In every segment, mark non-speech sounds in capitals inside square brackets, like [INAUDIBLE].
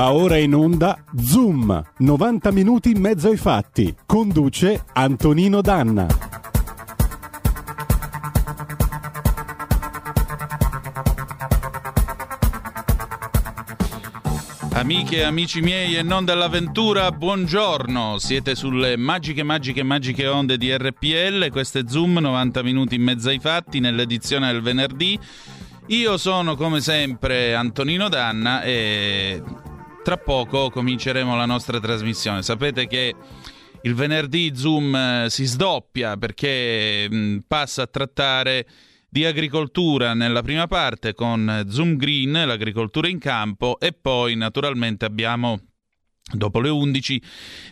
Va ora in onda Zoom, 90 minuti in mezzo ai fatti. Conduce Antonino Danna. Amiche e amici miei e non dell'avventura, buongiorno. Siete sulle magiche, magiche, magiche onde di RPL. Questo è Zoom, 90 minuti in mezzo ai fatti, nell'edizione del venerdì. Io sono come sempre Antonino Danna e tra poco cominceremo la nostra trasmissione. Sapete che il venerdì Zoom eh, si sdoppia perché mh, passa a trattare di agricoltura nella prima parte con Zoom Green, l'agricoltura in campo e poi naturalmente abbiamo dopo le 11,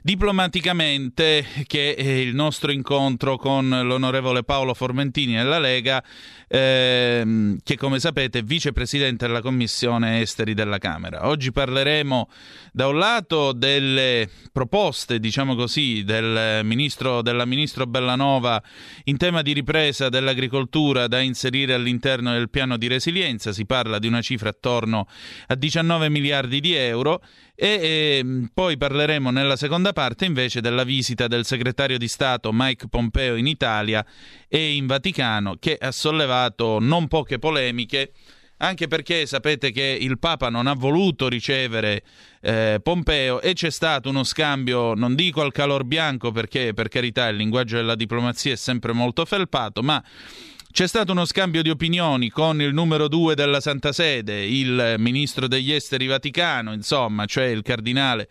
diplomaticamente che è il nostro incontro con l'onorevole Paolo Formentini nella Lega, ehm, che come sapete è vicepresidente della Commissione Esteri della Camera. Oggi parleremo da un lato delle proposte, diciamo così, del ministro, della ministro Bellanova in tema di ripresa dell'agricoltura da inserire all'interno del piano di resilienza, si parla di una cifra attorno a 19 miliardi di euro e, e ehm, poi parleremo nella seconda parte invece della visita del segretario di Stato Mike Pompeo in Italia e in Vaticano che ha sollevato non poche polemiche anche perché sapete che il Papa non ha voluto ricevere eh, Pompeo e c'è stato uno scambio, non dico al calor bianco perché per carità il linguaggio della diplomazia è sempre molto felpato, ma c'è stato uno scambio di opinioni con il numero due della Santa Sede, il ministro degli esteri Vaticano, insomma, cioè il cardinale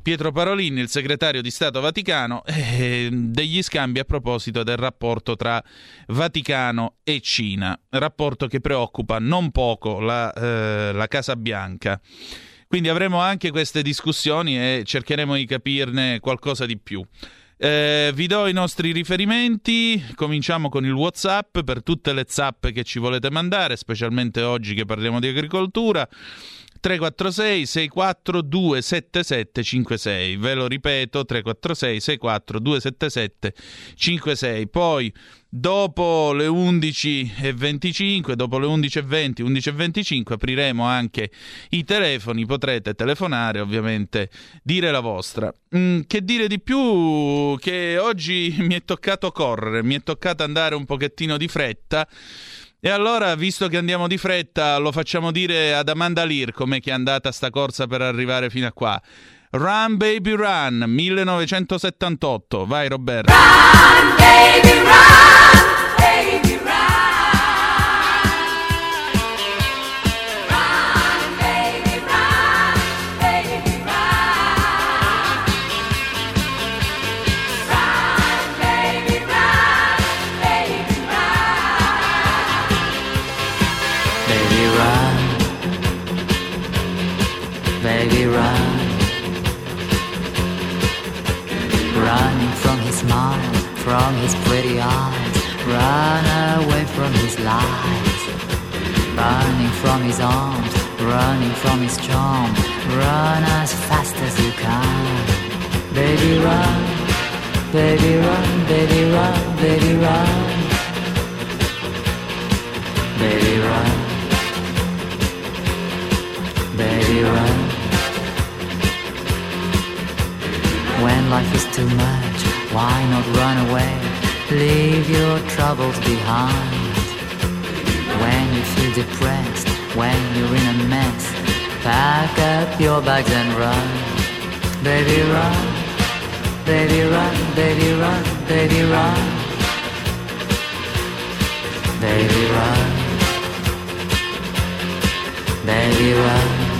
Pietro Parolini, il segretario di Stato Vaticano, eh, degli scambi a proposito del rapporto tra Vaticano e Cina, rapporto che preoccupa non poco la, eh, la Casa Bianca. Quindi avremo anche queste discussioni e cercheremo di capirne qualcosa di più. Eh, vi do i nostri riferimenti, cominciamo con il Whatsapp per tutte le zappe che ci volete mandare, specialmente oggi che parliamo di agricoltura. 346 642 7756 ve lo ripeto 346 642 7756 poi dopo le 11.25 dopo le 11.20 11.25 apriremo anche i telefoni. Potrete telefonare ovviamente dire la vostra. Mm, che dire di più? Che oggi mi è toccato correre mi è toccato andare un pochettino di fretta e allora, visto che andiamo di fretta, lo facciamo dire ad Amanda Lear com'è che è andata sta corsa per arrivare fino a qua. Run Baby Run 1978. Vai Roberto. Run Baby Run, from his pretty eyes, run away from his lies. Running from his arms, running from his charm, run as fast as you can. Baby run, baby run, baby run, baby run. Baby run, baby run. When life is too much why not run away? Leave your troubles behind. When you feel depressed, when you're in a mess, pack up your bags and run. Baby, run. Baby, run, baby, run, baby, run. Baby, run. Baby, run.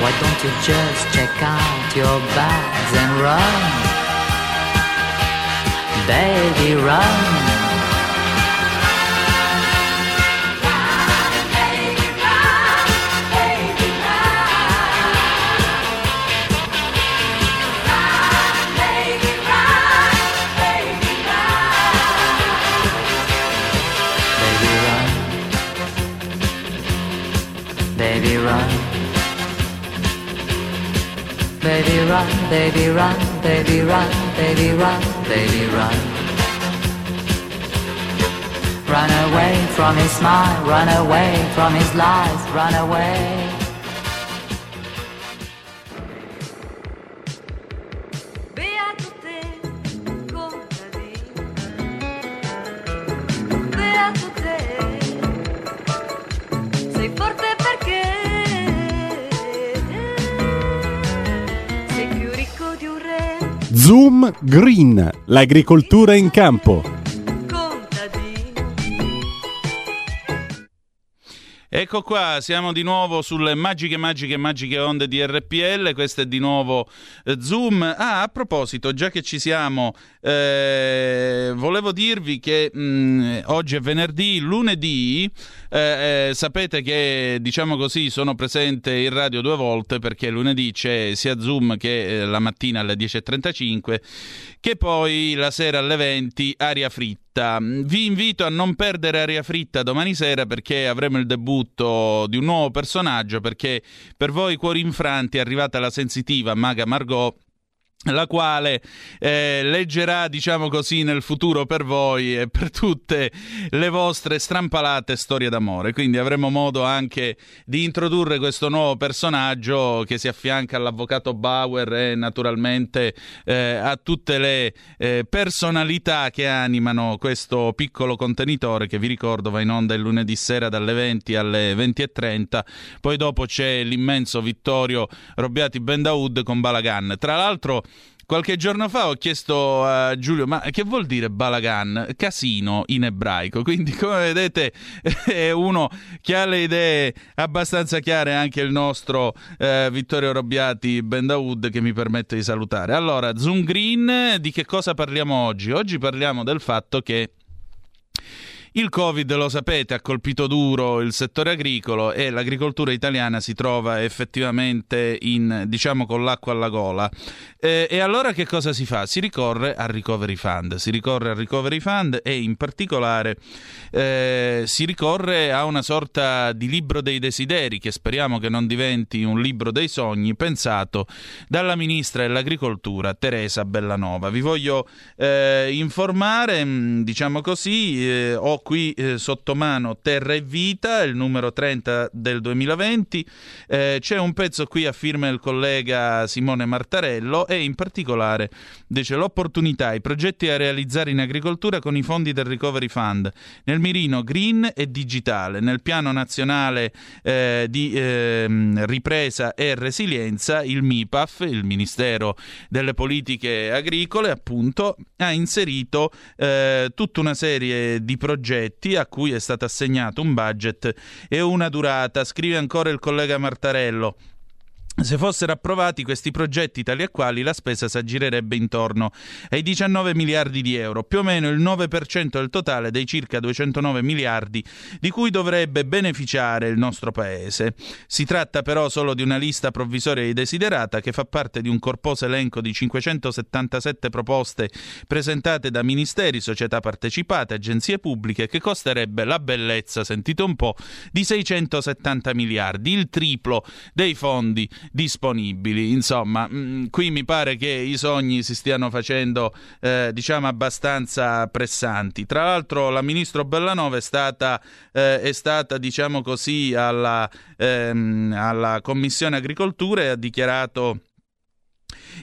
Why don't you just check out your bags and run? Baby, run. Baby run, baby run, baby run, baby run, baby run, baby run. Baby run, baby run, baby run, baby run. Run away from his smile, run away from his lies, run away. L'agricoltura in campo. Ecco qua, siamo di nuovo sulle magiche, magiche, magiche onde di RPL. Questo è di nuovo eh, Zoom. Ah, a proposito, già che ci siamo, eh, volevo dirvi che mh, mm, oggi è venerdì, lunedì. Eh, eh, sapete che, diciamo così, sono presente in radio due volte perché lunedì c'è sia Zoom che eh, la mattina alle 10.35 che poi la sera alle 20 aria fritta. Vi invito a non perdere aria fritta domani sera perché avremo il debutto di un nuovo personaggio perché per voi cuori infranti è arrivata la sensitiva Maga Margot la quale eh, leggerà, diciamo così, nel futuro per voi e per tutte le vostre strampalate storie d'amore. Quindi avremo modo anche di introdurre questo nuovo personaggio che si affianca all'avvocato Bauer e naturalmente eh, a tutte le eh, personalità che animano questo piccolo contenitore che vi ricordo va in onda il lunedì sera dalle 20 alle 20.30. Poi dopo c'è l'immenso Vittorio Robbiati Bendaud con Balagan. Tra l'altro Qualche giorno fa ho chiesto a Giulio, ma che vuol dire balagan? Casino in ebraico. [LAUGHS] Quindi, come vedete, [LAUGHS] è uno che ha le idee abbastanza chiare, anche il nostro eh, Vittorio Robbiati Bendawood, che mi permette di salutare. Allora, Zoom Green, di che cosa parliamo oggi? Oggi parliamo del fatto che il Covid, lo sapete, ha colpito duro il settore agricolo e l'agricoltura italiana si trova effettivamente in, diciamo, con l'acqua alla gola. Eh, e allora che cosa si fa? Si ricorre al Recovery Fund. Si ricorre al Recovery Fund e in particolare eh, si ricorre a una sorta di libro dei desideri che speriamo che non diventi un libro dei sogni pensato dalla ministra dell'agricoltura Teresa Bellanova. Vi voglio eh, informare, mm, diciamo così, eh, ho qui eh, sotto mano Terra e Vita, il numero 30 del 2020. Eh, c'è un pezzo qui a firma del collega Simone Martarello e in particolare dice l'opportunità, i progetti a realizzare in agricoltura con i fondi del Recovery Fund, nel mirino green e digitale, nel piano nazionale eh, di ehm, ripresa e resilienza, il MIPAF, il Ministero delle Politiche Agricole, appunto, ha inserito eh, tutta una serie di progetti progetti a cui è stato assegnato un budget e una durata. Scrive ancora il collega Martarello. Se fossero approvati questi progetti tali e quali la spesa si aggirerebbe intorno ai 19 miliardi di euro, più o meno il 9% del totale dei circa 209 miliardi di cui dovrebbe beneficiare il nostro paese. Si tratta però solo di una lista provvisoria di desiderata che fa parte di un corposo elenco di 577 proposte presentate da ministeri, società partecipate, agenzie pubbliche che costerebbe la bellezza, sentite un po', di 670 miliardi, il triplo dei fondi disponibili. Insomma, mh, mm, qui mi pare che i sogni si stiano facendo, eh, diciamo, abbastanza pressanti. Tra l'altro, la ministro Bellanova è stata, eh, è stata diciamo così, alla, ehm, alla Commissione Agricoltura e ha dichiarato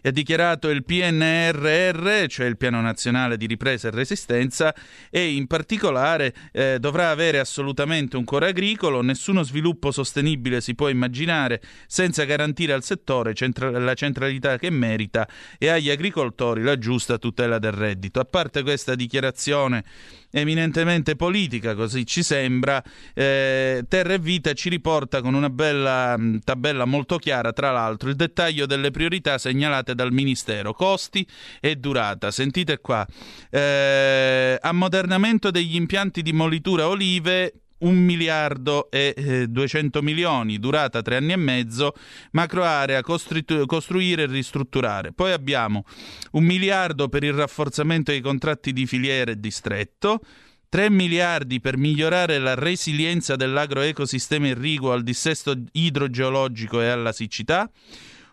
e ha dichiarato il PNRR, cioè il Piano Nazionale di Ripresa e Resistenza, e in particolare eh, dovrà avere assolutamente un cuore agricolo, nessuno sviluppo sostenibile si può immaginare senza garantire al settore centra- la centralità che merita e agli agricoltori la giusta tutela del reddito. A parte questa dichiarazione eminentemente politica, così ci sembra, eh, Terra e Vita ci riporta con una bella mh, tabella molto chiara, tra l'altro, il dettaglio delle priorità segnalate dal Ministero, costi e durata. Sentite qua, eh, ammodernamento degli impianti di molitura olive 1 miliardo e eh, 200 milioni, durata tre anni e mezzo, macro area, costru- costruire e ristrutturare. Poi abbiamo un miliardo per il rafforzamento dei contratti di filiere e distretto, 3 miliardi per migliorare la resilienza dell'agroecosistema irriguo al dissesto idrogeologico e alla siccità,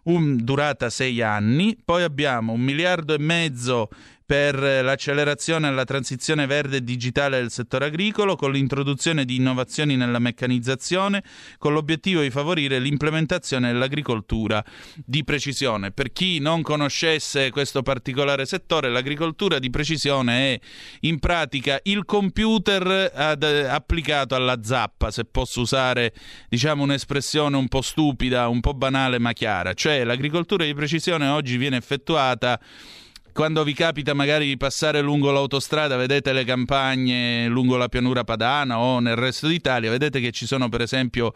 un, durata 6 anni, poi abbiamo un miliardo e mezzo per l'accelerazione alla transizione verde e digitale del settore agricolo, con l'introduzione di innovazioni nella meccanizzazione, con l'obiettivo di favorire l'implementazione dell'agricoltura di precisione. Per chi non conoscesse questo particolare settore, l'agricoltura di precisione è in pratica il computer ad, applicato alla zappa, se posso usare diciamo un'espressione un po' stupida, un po' banale ma chiara, cioè l'agricoltura di precisione oggi viene effettuata quando vi capita magari di passare lungo l'autostrada, vedete le campagne lungo la pianura padana o nel resto d'Italia, vedete che ci sono per esempio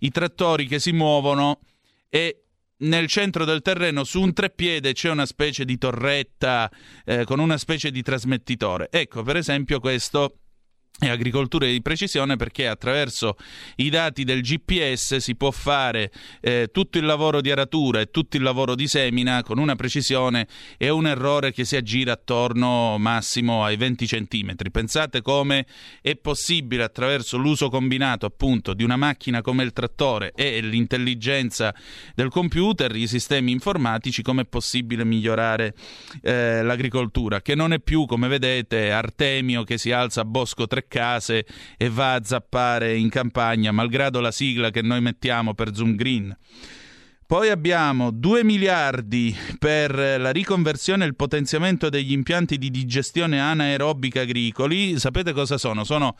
i trattori che si muovono e nel centro del terreno su un treppiede c'è una specie di torretta eh, con una specie di trasmettitore. Ecco, per esempio questo e agricoltura di precisione perché attraverso i dati del GPS si può fare eh, tutto il lavoro di aratura e tutto il lavoro di semina con una precisione e un errore che si aggira attorno massimo ai 20 cm. Pensate come è possibile attraverso l'uso combinato appunto di una macchina come il trattore e l'intelligenza del computer, i sistemi informatici, come è possibile migliorare eh, l'agricoltura, che non è più come vedete Artemio che si alza a Bosco 3 case e va a zappare in campagna, malgrado la sigla che noi mettiamo per Zoom Green. Poi abbiamo 2 miliardi per la riconversione e il potenziamento degli impianti di digestione anaerobica agricoli. Sapete cosa sono? Sono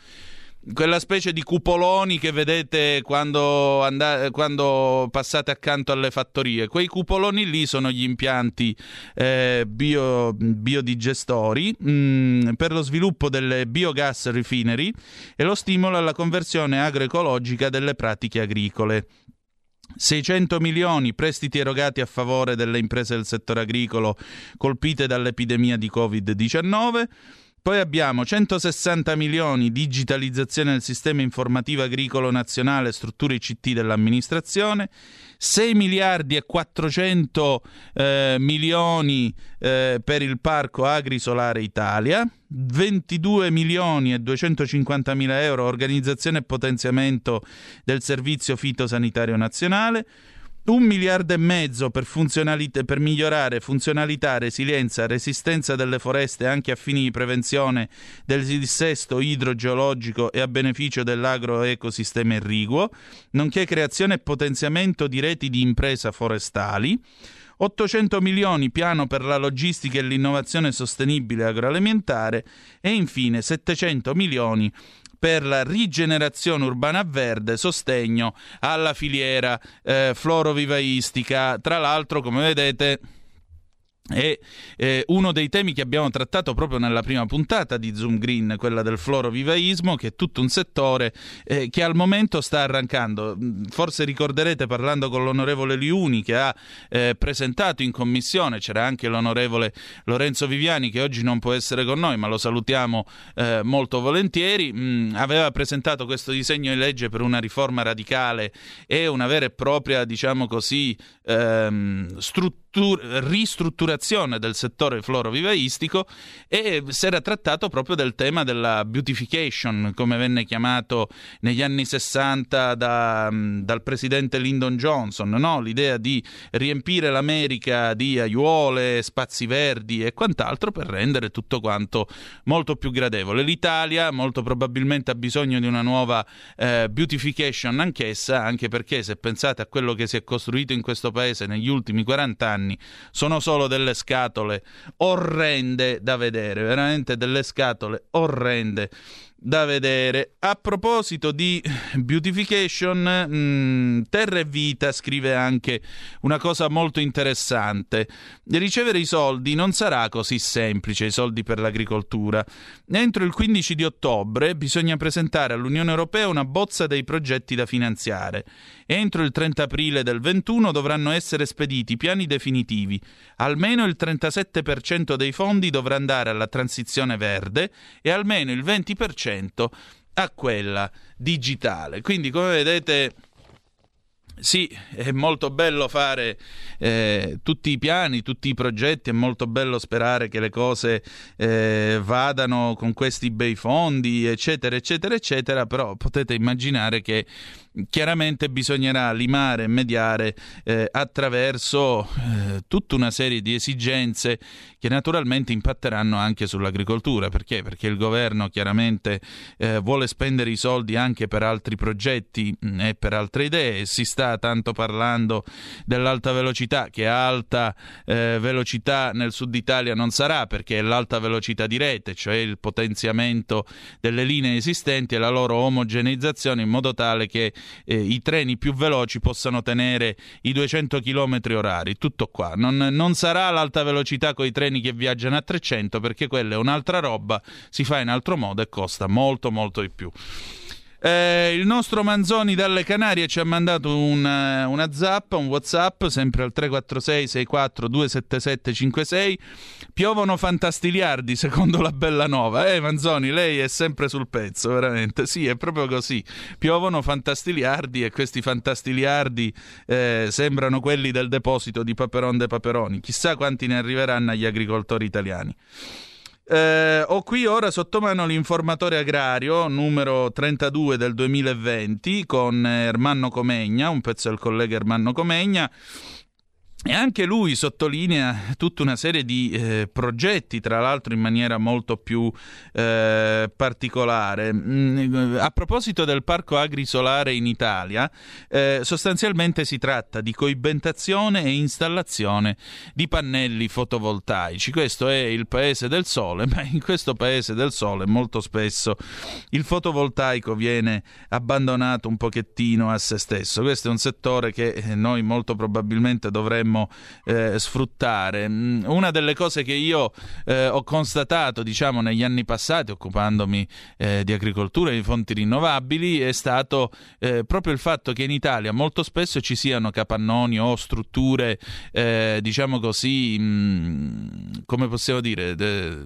quella specie di cupoloni che vedete quando, and- quando, passate accanto alle fattorie. Quei cupoloni lì sono gli impianti eh, bio- biodigestori mh, mm, per lo sviluppo delle biogas refinery e lo stimolo alla conversione agroecologica delle pratiche agricole. 600 milioni prestiti erogati a favore delle imprese del settore agricolo colpite dall'epidemia di Covid-19 poi abbiamo 160 milioni digitalizzazione del sistema informativo agricolo nazionale, strutture ICT dell'amministrazione, 6 miliardi e 400 eh, milioni eh, per il parco agrisolare Italia, 22 milioni e 250 mila euro organizzazione e potenziamento del servizio fitosanitario nazionale, un miliardo e mezzo per, per, migliorare funzionalità, resilienza, resistenza delle foreste anche a fini di prevenzione del dissesto idrogeologico e a beneficio dell'agroecosistema irriguo, nonché creazione e potenziamento di reti di impresa forestali. 800 milioni piano per la logistica e l'innovazione sostenibile agroalimentare e infine 700 milioni per la rigenerazione urbana verde, sostegno alla filiera eh, florovivaistica. Tra l'altro, come vedete, è eh, uno dei temi che abbiamo trattato proprio nella prima puntata di Zoom Green, quella del florovivaismo, che è tutto un settore eh, che al momento sta arrancando. Forse ricorderete parlando con l'onorevole Liuni che ha eh, presentato in commissione, c'era anche l'onorevole Lorenzo Viviani che oggi non può essere con noi, ma lo salutiamo eh, molto volentieri, mh, mm, aveva presentato questo disegno di legge per una riforma radicale e una vera e propria, diciamo così, ehm, struttura ristrutturazione del settore florovivaistico e si era trattato proprio del tema della beautification, come venne chiamato negli anni 60 da, dal presidente Lyndon Johnson, no? l'idea di riempire l'America di aiuole, spazi verdi e quant'altro per rendere tutto quanto molto più gradevole. L'Italia molto probabilmente ha bisogno di una nuova eh, beautification anch'essa, anche perché se pensate a quello che si è costruito in questo paese negli ultimi 40 anni, anni. Sono solo delle scatole orrende da vedere, veramente delle scatole orrende da vedere. A proposito di beautification, mh, mm, Terra e Vita scrive anche una cosa molto interessante. Ricevere i soldi non sarà così semplice, i soldi per l'agricoltura. Entro il 15 di ottobre bisogna presentare all'Unione Europea una bozza dei progetti da finanziare. Entro il 30 aprile del 21 dovranno essere spediti piani definitivi. Almeno il 37% dei fondi dovrà andare alla transizione verde e almeno il 20% a quella digitale. Quindi, come vedete, sì, è molto bello fare eh, tutti i piani, tutti i progetti, è molto bello sperare che le cose eh, vadano con questi bei fondi, eccetera, eccetera, eccetera, però potete immaginare che chiaramente bisognerà limare e mediare eh, attraverso eh, tutta una serie di esigenze che naturalmente impatteranno anche sull'agricoltura. Perché? Perché il governo chiaramente eh, vuole spendere i soldi anche per altri progetti mm, e per altre idee. Si sta tanto parlando dell'alta velocità, che alta eh, velocità nel sud Italia non sarà perché è l'alta velocità di rete, cioè il potenziamento delle linee esistenti e la loro omogeneizzazione in modo tale che eh, i treni più veloci possano tenere i 200 km orari. Tutto qua. Non, non sarà l'alta velocità con i treni che viaggiano a 300 perché quella è un'altra roba, si fa in altro modo e costa molto molto di più. Eh, il nostro Manzoni dalle Canarie ci ha mandato una, eh, una zappa, un whatsapp, sempre al 346 64 277 56. Piovono fantastiliardi, secondo la Bella Nova. Eh, Manzoni, lei è sempre sul pezzo, veramente. Sì, è proprio così. Piovono fantastiliardi e questi fantastiliardi eh, sembrano quelli del deposito di Paperon de Paperoni. Chissà quanti ne arriveranno agli agricoltori italiani. Eh, ho qui ora sotto mano l'informatore agrario numero 32 del 2020 con Ermanno Comegna, un pezzo del collega Ermanno Comegna. E anche lui sottolinea tutta una serie di eh, progetti, tra l'altro in maniera molto più eh, particolare. Mm, a proposito del parco agrisolare in Italia, eh, sostanzialmente si tratta di coibentazione e installazione di pannelli fotovoltaici. Questo è il paese del sole, ma in questo paese del sole molto spesso il fotovoltaico viene abbandonato un pochettino a se stesso. Questo è un settore che noi molto probabilmente dovremmo dovremmo eh, sfruttare. Mm, una delle cose che io eh, ho constatato, diciamo, negli anni passati, occupandomi eh, di agricoltura e di fonti rinnovabili, è stato eh, proprio il fatto che in Italia molto spesso ci siano capannoni o strutture, eh, diciamo così, mh, mm, come possiamo dire, de-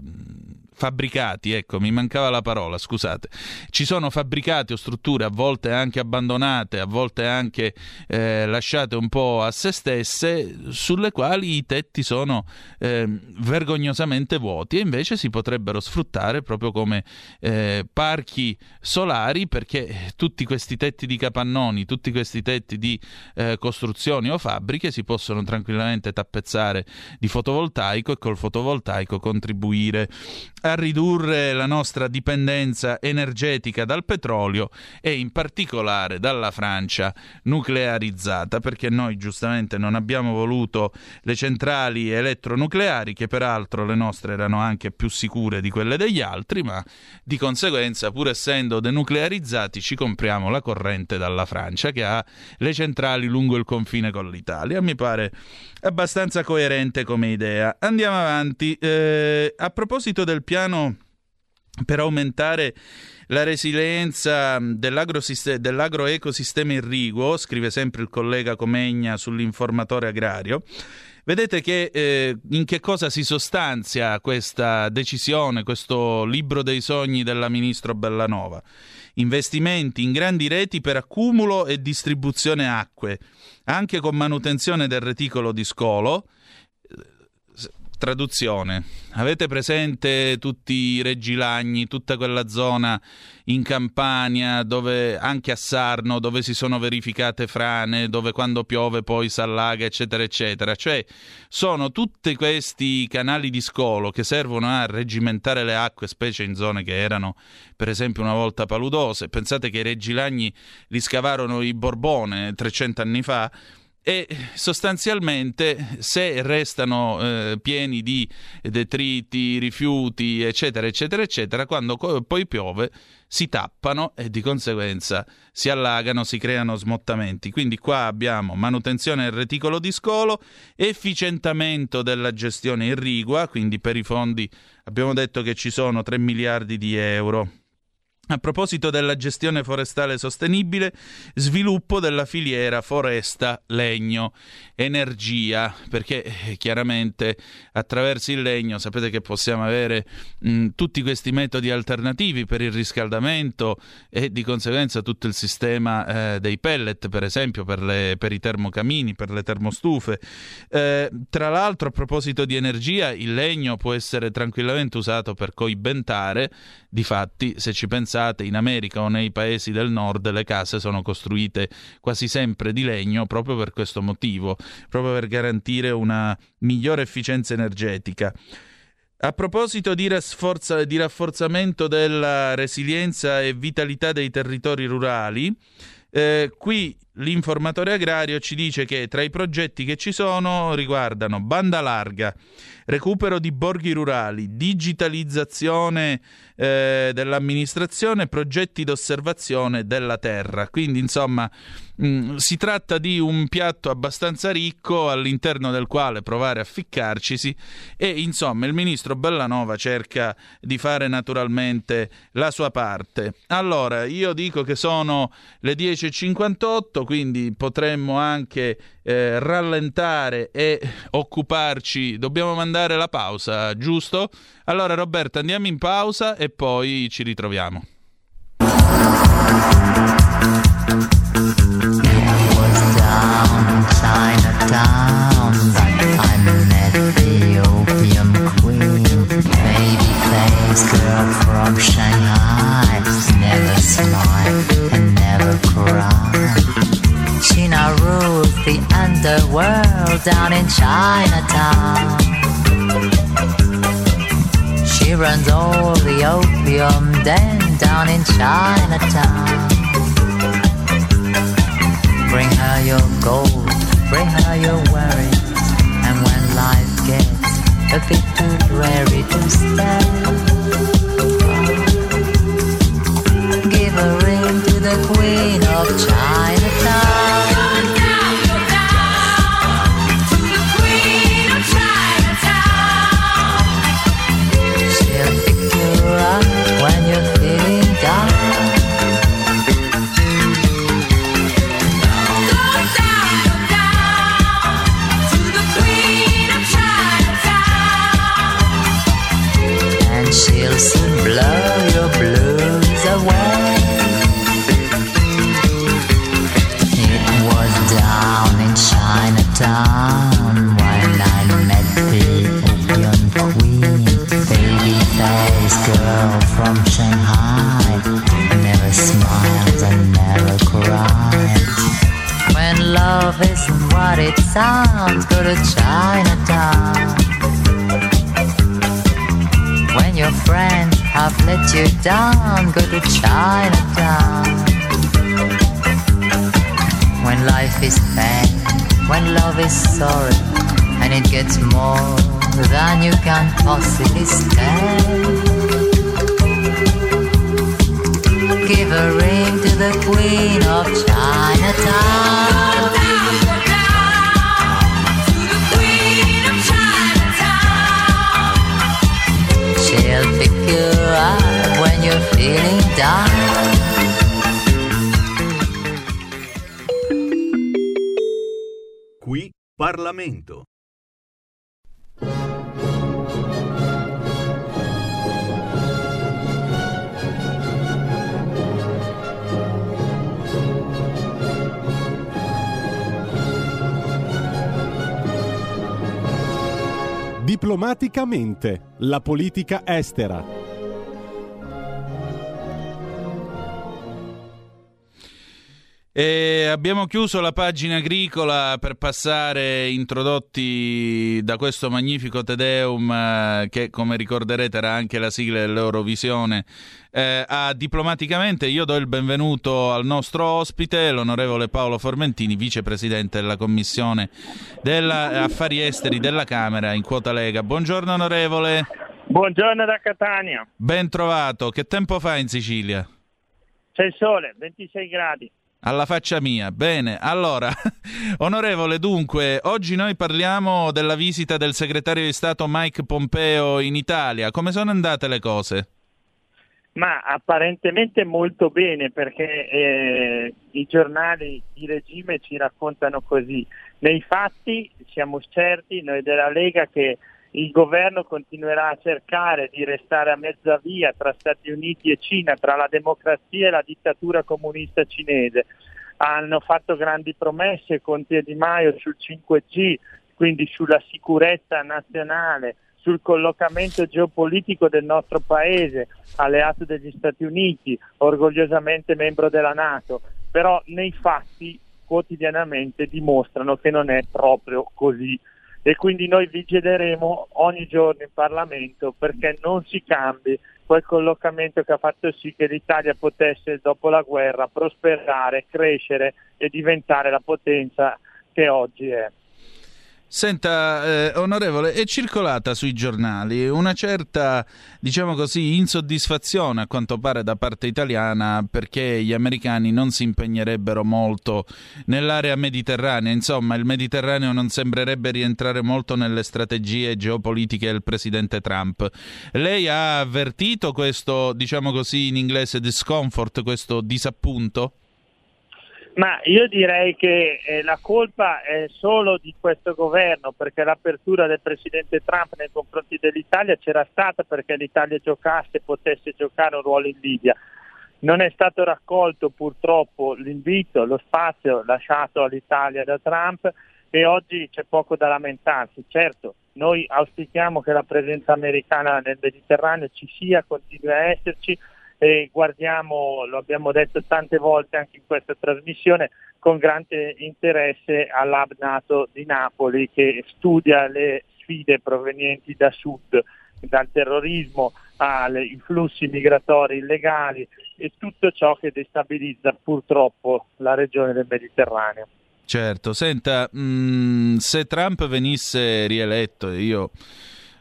fabbricati, ecco, mi mancava la parola, scusate. Ci sono fabbricati o strutture a volte anche abbandonate, a volte anche eh, lasciate un po' a se stesse, sulle quali i tetti sono eh, vergognosamente vuoti e invece si potrebbero sfruttare proprio come eh, parchi solari perché tutti questi tetti di capannoni, tutti questi tetti di eh, costruzioni o fabbriche si possono tranquillamente tappezzare di fotovoltaico e col fotovoltaico contribuire a ridurre la nostra dipendenza energetica dal petrolio e in particolare dalla Francia nuclearizzata, perché noi giustamente non abbiamo voluto le centrali elettronucleari, che peraltro le nostre erano anche più sicure di quelle degli altri, ma di conseguenza, pur essendo denuclearizzati, ci compriamo la corrente dalla Francia, che ha le centrali lungo il confine con l'Italia. Mi pare abbastanza coerente come idea. Andiamo avanti. Eh, a proposito del piano per aumentare la resilienza dell'agroecosistema irriguo, scrive sempre il collega Comegna sull'informatore agrario. Vedete che, eh, in che cosa si sostanzia questa decisione, questo libro dei sogni della ministro Bellanova. Investimenti in grandi reti per accumulo e distribuzione acque, anche con manutenzione del reticolo di scolo, Traduzione. Avete presente tutti i Reggilagni, tutta quella zona in Campania, dove, anche a Sarno, dove si sono verificate frane, dove quando piove poi s'allaga, eccetera, eccetera. Cioè, sono tutti questi canali di scolo che servono a reggimentare le acque, specie in zone che erano, per esempio, una volta paludose. Pensate che i Reggilagni li scavarono i Borbone 300 anni fa e sostanzialmente se restano eh, pieni di detriti, rifiuti, eccetera, eccetera, eccetera, quando co- poi piove si tappano e di conseguenza si allagano, si creano smottamenti. Quindi qua abbiamo manutenzione del reticolo di scolo, efficientamento della gestione irrigua, quindi per i fondi abbiamo detto che ci sono 3 miliardi di euro a proposito della gestione forestale sostenibile, sviluppo della filiera foresta-legno, energia, perché eh, chiaramente attraverso il legno sapete che possiamo avere mh, tutti questi metodi alternativi per il riscaldamento e di conseguenza tutto il sistema eh, dei pellet, per esempio, per, le, per, i termocamini, per le termostufe. Eh, tra l'altro, a proposito di energia, il legno può essere tranquillamente usato per coibentare, difatti, se ci pensate pensate in America o nei paesi del nord le case sono costruite quasi sempre di legno proprio per questo motivo, proprio per garantire una migliore efficienza energetica. A proposito di, rafforza- di rafforzamento della resilienza e vitalità dei territori rurali, eh, qui l'informatore agrario ci dice che tra i progetti che ci sono riguardano banda larga, recupero di borghi rurali, digitalizzazione eh, dell'amministrazione, progetti d'osservazione della terra. Quindi, insomma, mh, mm, si tratta di un piatto abbastanza ricco all'interno del quale provare a ficcarcisi e, insomma, il ministro Bellanova cerca di fare naturalmente la sua parte. Allora, io dico che sono le 10.58, quindi potremmo anche eh, rallentare e occuparci. Dobbiamo mandare la pausa, giusto? Allora Roberto, andiamo in pausa e poi ci ritroviamo. girl underworld down in Chinatown. She runs all the opium den down in Chinatown. Bring her your gold, bring her your worries, and when life gets a bit too dreary to stand, give a ring to the Queen of Chinatown. Sounds, go to Chinatown. When your friends have let you down, go to Chinatown. When life is pain, when love is sorry, and it gets more than you can possibly stand. Give a ring to the Queen of Chinatown. When you're feeling down. Qui Parlamento. Diplomaticamente, la politica estera. E abbiamo chiuso la pagina agricola per passare, introdotti da questo magnifico Tedeum, eh, che come ricorderete era anche la sigla dell'Eurovisione, eh, a Diplomaticamente. Io do il benvenuto al nostro ospite, l'onorevole Paolo Formentini, vicepresidente della Commissione della Affari Esteri della Camera in quota Lega. Buongiorno onorevole. Buongiorno da Catania. Ben trovato. Che tempo fa in Sicilia? C'è il sole, 26 gradi. Alla faccia mia. Bene, allora, [LAUGHS] onorevole, dunque, oggi noi parliamo della visita del segretario di Stato Mike Pompeo in Italia. Come sono andate le cose? Ma apparentemente molto bene perché eh, i giornali di regime ci raccontano così. Nei fatti siamo certi, noi della Lega, che il governo continuerà a cercare di restare a mezza via tra Stati Uniti e Cina, tra la democrazia e la dittatura comunista cinese. Hanno fatto grandi promesse Conte e Di Maio sul 5G, quindi sulla sicurezza nazionale, sul collocamento geopolitico del nostro paese, alleato degli Stati Uniti, orgogliosamente membro della Nato, però nei fatti quotidianamente dimostrano che non è proprio così e quindi noi vigileremo ogni giorno in Parlamento perché non si cambi quel collocamento che ha fatto sì che l'Italia potesse dopo la guerra prosperare, crescere e diventare la potenza che oggi è. Senta, eh, onorevole, è circolata sui giornali una certa, diciamo così, insoddisfazione a quanto pare da parte italiana perché gli americani non si impegnerebbero molto nell'area mediterranea. Insomma, il Mediterraneo non sembrerebbe rientrare molto nelle strategie geopolitiche del presidente Trump. Lei ha avvertito questo, diciamo così, in inglese discomfort, questo disappunto? Ma io direi che eh, la colpa è solo di questo governo perché l'apertura del presidente Trump nei confronti dell'Italia c'era stata perché l'Italia giocasse e potesse giocare un ruolo in Libia. Non è stato raccolto purtroppo l'invito, lo spazio lasciato all'Italia da Trump e oggi c'è poco da lamentarsi. Certo, noi auspichiamo che la presenza americana nel Mediterraneo ci sia, continui a esserci, e guardiamo, lo abbiamo detto tante volte anche in questa trasmissione, con grande interesse all'Hub NATO di Napoli che studia le sfide provenienti da sud, dal terrorismo ai flussi migratori illegali e tutto ciò che destabilizza purtroppo la regione del Mediterraneo. Certo, senta, mh, mm, se Trump venisse rieletto, io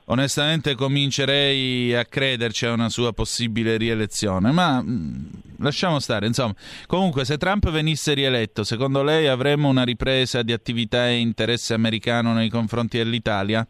onestamente comincerei a crederci a una sua possibile rielezione, ma mm, lasciamo stare, insomma. Comunque, se Trump venisse rieletto, secondo lei avremmo una ripresa di attività e interesse americano nei confronti dell'Italia?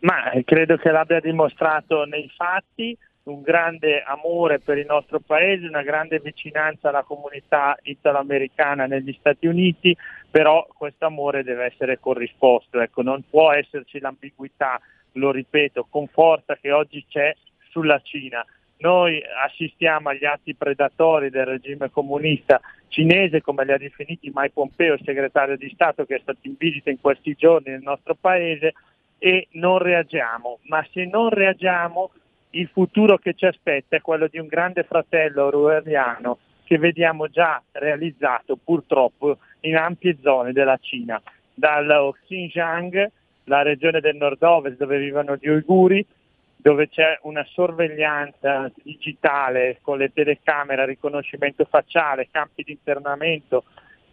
Ma eh, credo che l'abbia dimostrato nei fatti un grande amore per il nostro paese, una grande vicinanza alla comunità italoamericana negli Stati Uniti, però questo amore deve essere corrisposto, ecco, non può esserci l'ambiguità lo ripeto, con forza che oggi c'è sulla Cina. Noi assistiamo agli atti predatori del regime comunista cinese, come li ha definiti Mike Pompeo, il segretario di Stato che è stato in visita in questi giorni nel nostro paese, e non reagiamo. Ma se non reagiamo, il futuro che ci aspetta è quello di un grande fratello orwelliano che vediamo già realizzato purtroppo in ampie zone della Cina, dal Xinjiang la regione del nord-ovest dove vivono gli uiguri, dove c'è una sorveglianza digitale con le telecamere, riconoscimento facciale, campi di internamento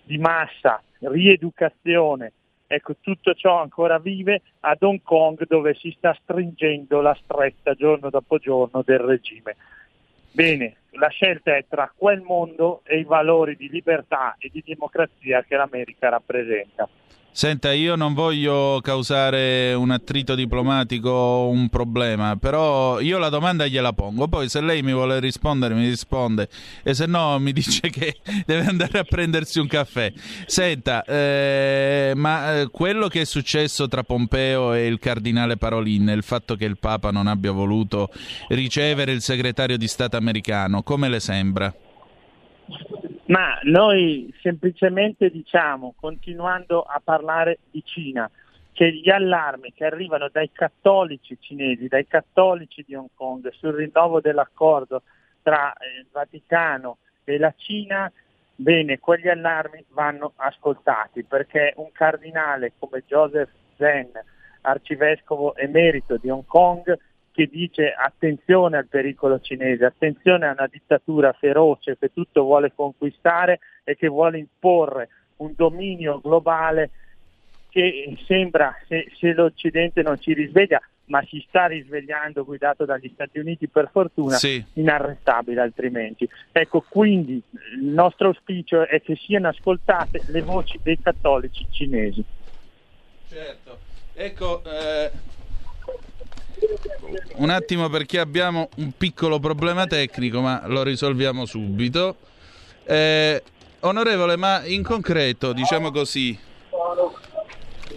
di massa, rieducazione. Ecco, tutto ciò ancora vive ad Hong Kong dove si sta stringendo la stretta giorno dopo giorno del regime. Bene, la scelta è tra quel mondo e i valori di libertà e di democrazia che l'America rappresenta. Senta, io non voglio causare un attrito diplomatico o un problema, però io la domanda gliela pongo, poi se lei mi vuole rispondere mi risponde e se no mi [LAUGHS] dice che deve andare a prendersi un caffè. Senta, eh, ma eh, quello che è successo tra Pompeo e il cardinale Parolin, il fatto che il Papa non abbia voluto ricevere il segretario di Stato americano, come le sembra? Ma noi semplicemente diciamo, continuando a parlare di Cina, che gli allarmi che arrivano dai cattolici cinesi, dai cattolici di Hong Kong sul rinnovo dell'accordo tra il Vaticano e la Cina Bene, quegli allarmi vanno ascoltati perché un cardinale come Joseph Zen, arcivescovo emerito di Hong Kong, che dice attenzione al pericolo cinese, attenzione a una dittatura feroce che tutto vuole conquistare e che vuole imporre un dominio globale che sembra, se, se l'Occidente non ci risveglia, ma si sta risvegliando guidato dagli Stati Uniti per fortuna, sì. inarrestabile altrimenti. Ecco, quindi il nostro auspicio è che siano ascoltate le voci dei cattolici cinesi. Certo, ecco, eh, un attimo perché abbiamo un piccolo problema tecnico, ma lo risolviamo subito. Eh, onorevole, ma in concreto, diciamo così,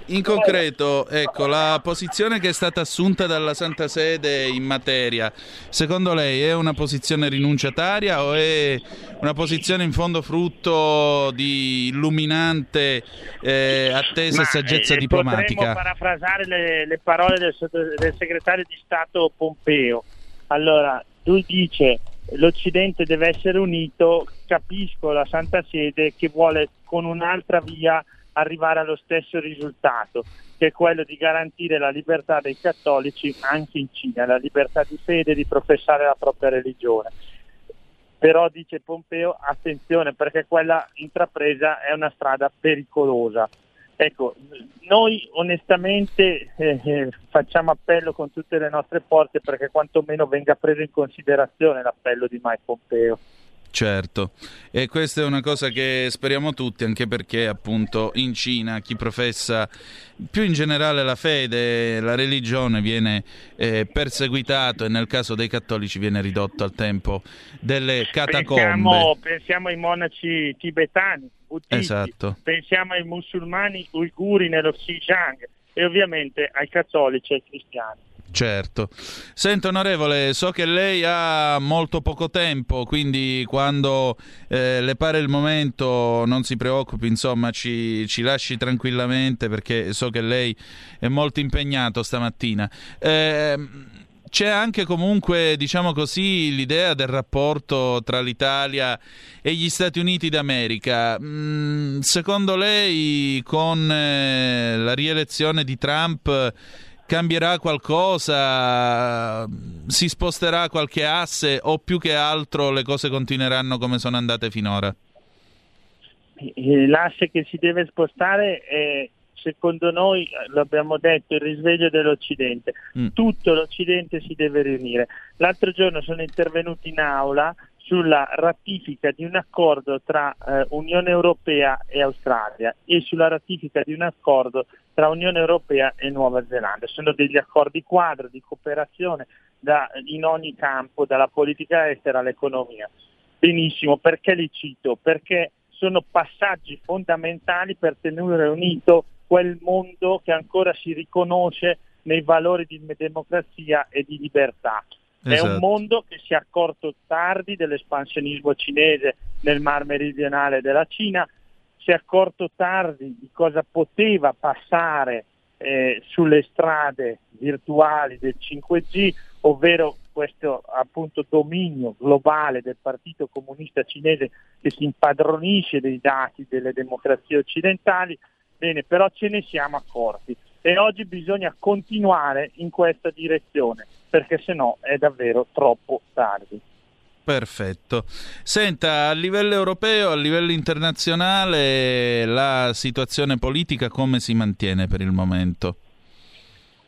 in concreto, ecco, la posizione che è stata assunta dalla Santa Sede in materia, secondo lei è una posizione rinunciataria o è una posizione in fondo frutto di illuminante eh, attesa e saggezza eh, diplomatica? Potremmo parafrasare le, le parole del, del segretario di Stato Pompeo. Allora, lui dice l'Occidente deve essere unito, capisco la Santa Sede che vuole con un'altra via arrivare allo stesso risultato, che è quello di garantire la libertà dei cattolici anche in Cina, la libertà di fede di professare la propria religione. Però dice Pompeo, attenzione perché quella intrapresa è una strada pericolosa. Ecco, noi onestamente eh, eh, facciamo appello con tutte le nostre forze perché quantomeno venga preso in considerazione l'appello di Mike Pompeo. Certo, e questa è una cosa che speriamo tutti, anche perché appunto in Cina chi professa più in generale la fede, la religione viene eh, perseguitato e nel caso dei cattolici viene ridotto al tempo delle catacombe. Pensiamo, pensiamo ai monaci tibetani, buddisti, esatto. pensiamo ai musulmani uiguri nello Xinjiang e ovviamente ai cattolici e ai cristiani. Certo. Sento onorevole, so che lei ha molto poco tempo, quindi quando eh, le pare il momento non si preoccupi, insomma ci, ci, lasci tranquillamente perché so che lei è molto impegnato stamattina. Eh, c'è anche comunque, diciamo così, l'idea del rapporto tra l'Italia e gli Stati Uniti d'America. Mm, secondo lei con eh, la rielezione di Trump cambierà qualcosa, si sposterà qualche asse o più che altro le cose continueranno come sono andate finora? L'asse che si deve spostare è, secondo noi, l'abbiamo detto, il risveglio dell'Occidente. Mm. Tutto l'Occidente si deve riunire. L'altro giorno sono intervenuti in aula sulla ratifica di un accordo tra eh, Unione Europea e Australia e sulla ratifica di un accordo tra Unione Europea e Nuova Zelanda. Sono degli accordi quadro di cooperazione da, in ogni campo, dalla politica estera all'economia. Benissimo, perché li cito? Perché sono passaggi fondamentali per tenere unito quel mondo che ancora si riconosce nei valori di democrazia e di libertà. Esatto. È un esatto. mondo che si è accorto tardi dell'espansionismo cinese nel mar meridionale della Cina, si è accorto tardi di cosa poteva passare eh, sulle strade virtuali del 5G, ovvero questo appunto dominio globale del Partito Comunista Cinese che si impadronisce dei dati delle democrazie occidentali. Bene, però ce ne siamo accorti e oggi bisogna continuare in questa direzione perché se no è davvero troppo tardi. Perfetto. Senta, a livello europeo, a livello internazionale, la situazione politica come si mantiene per il momento?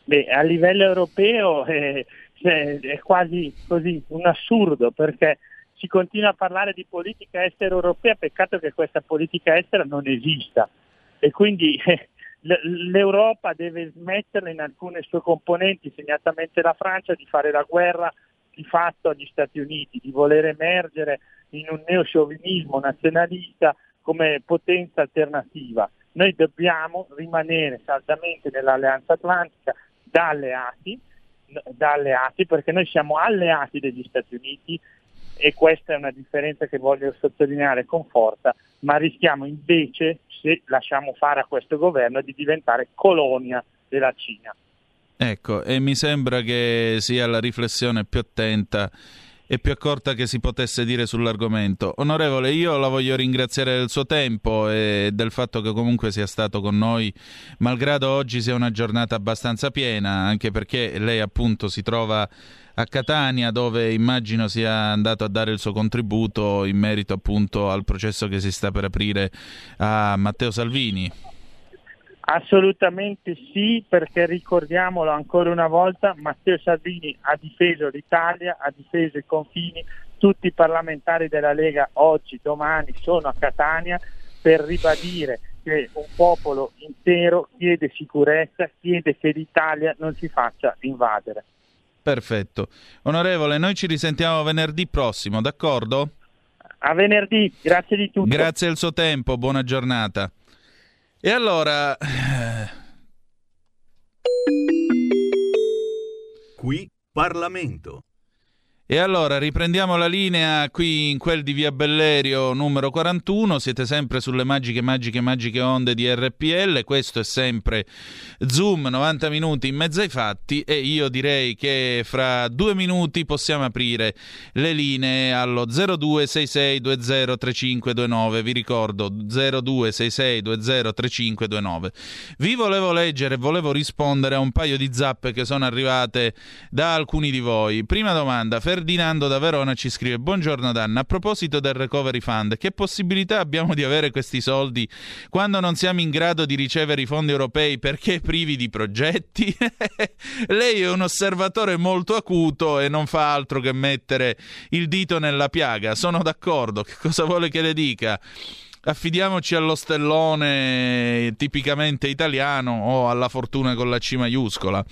Beh, a livello europeo eh, è quasi così un assurdo perché si continua a parlare di politica estera europea, peccato che questa politica estera non esista e quindi eh, l'Europa deve smetterla in alcune sue componenti, segnatamente la Francia, di fare la guerra di fatto agli Stati Uniti, di voler emergere in un neosciovinismo nazionalista come potenza alternativa. Noi dobbiamo rimanere saldamente nell'alleanza atlantica da alleati, da alleati perché noi siamo alleati degli Stati Uniti e questa è una differenza che voglio sottolineare con forza, ma rischiamo invece, se lasciamo fare a questo governo, di diventare colonia della Cina. Ecco, e mi sembra che sia la riflessione più attenta e più accorta che si potesse dire sull'argomento. Onorevole, io la voglio ringraziare del suo tempo e del fatto che comunque sia stato con noi, malgrado oggi sia una giornata abbastanza piena, anche perché lei appunto si trova a Catania dove immagino sia andato a dare il suo contributo in merito appunto al processo che si sta per aprire a Matteo Salvini. Assolutamente sì, perché ricordiamolo ancora una volta, Matteo Salvini ha difeso l'Italia, ha difeso i confini, tutti i parlamentari della Lega oggi, domani sono a Catania per ribadire che un popolo intero chiede sicurezza, chiede che l'Italia non si faccia invadere. Perfetto. Onorevole, noi ci risentiamo venerdì prossimo, d'accordo? A venerdì, grazie di tutto. Grazie del suo tempo, buona giornata. E allora... Qui Parlamento. E allora riprendiamo la linea qui in quel di Via Bellerio numero 41, siete sempre sulle magiche, magiche, magiche onde di RPL, questo è sempre Zoom 90 minuti in mezzo ai fatti e io direi che fra due minuti possiamo aprire le linee allo 0266203529, vi ricordo 0266203529. Vi volevo leggere volevo rispondere a un paio di zappe che sono arrivate da alcuni di voi. Prima domanda, Ferdinando da Verona ci scrive: Buongiorno Danna. A proposito del recovery fund, che possibilità abbiamo di avere questi soldi quando non siamo in grado di ricevere i fondi europei perché privi di progetti? [LAUGHS] Lei è un osservatore molto acuto e non fa altro che mettere il dito nella piaga. Sono d'accordo. Che cosa vuole che le dica? affidiamoci allo stellone tipicamente italiano o alla fortuna con la C maiuscola.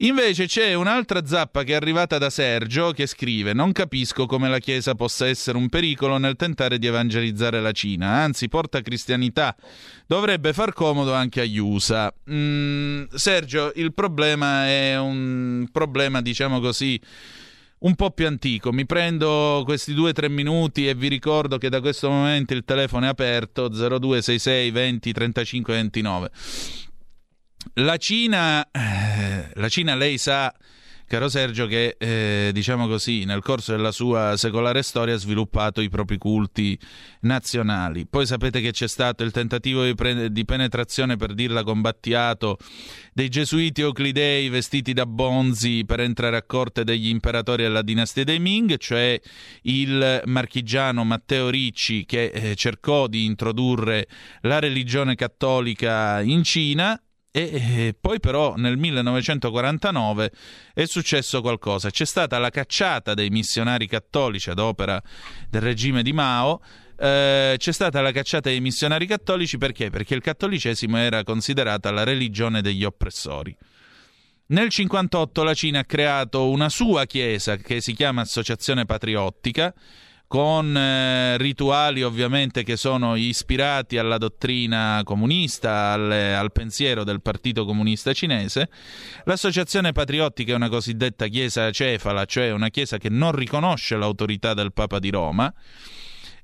Invece c'è un'altra zappa che è arrivata da Sergio che scrive: Non capisco come la Chiesa possa essere un pericolo nel tentare di evangelizzare la Cina, anzi porta cristianità. Dovrebbe far comodo anche agli USA. Mm, Sergio, il problema è un problema, diciamo così un po' più antico. Mi prendo questi due o tre minuti e vi ricordo che da questo momento il telefono è aperto 0266 20 35 29. La Cina, eh, la Cina, lei sa, caro Sergio, che eh, diciamo così, nel corso della sua secolare storia ha sviluppato i propri culti nazionali. Poi sapete che c'è stato il tentativo di, pre- di penetrazione, per dirla combattiato, dei gesuiti euclidei vestiti da bonzi per entrare a corte degli imperatori della dinastia dei Ming, cioè il marchigiano Matteo Ricci che eh, cercò di introdurre la religione cattolica in Cina e poi però nel 1949 è successo qualcosa. C'è stata la cacciata dei missionari cattolici ad opera del regime di Mao. Eh, c'è stata la cacciata dei missionari cattolici perché? Perché il cattolicesimo era considerata la religione degli oppressori. Nel 1958 la Cina ha creato una sua chiesa che si chiama Associazione Patriottica con eh, rituali ovviamente che sono ispirati alla dottrina comunista, al, al, pensiero del Partito Comunista Cinese. L'associazione patriottica è una cosiddetta chiesa cefala, cioè una chiesa che non riconosce l'autorità del Papa di Roma.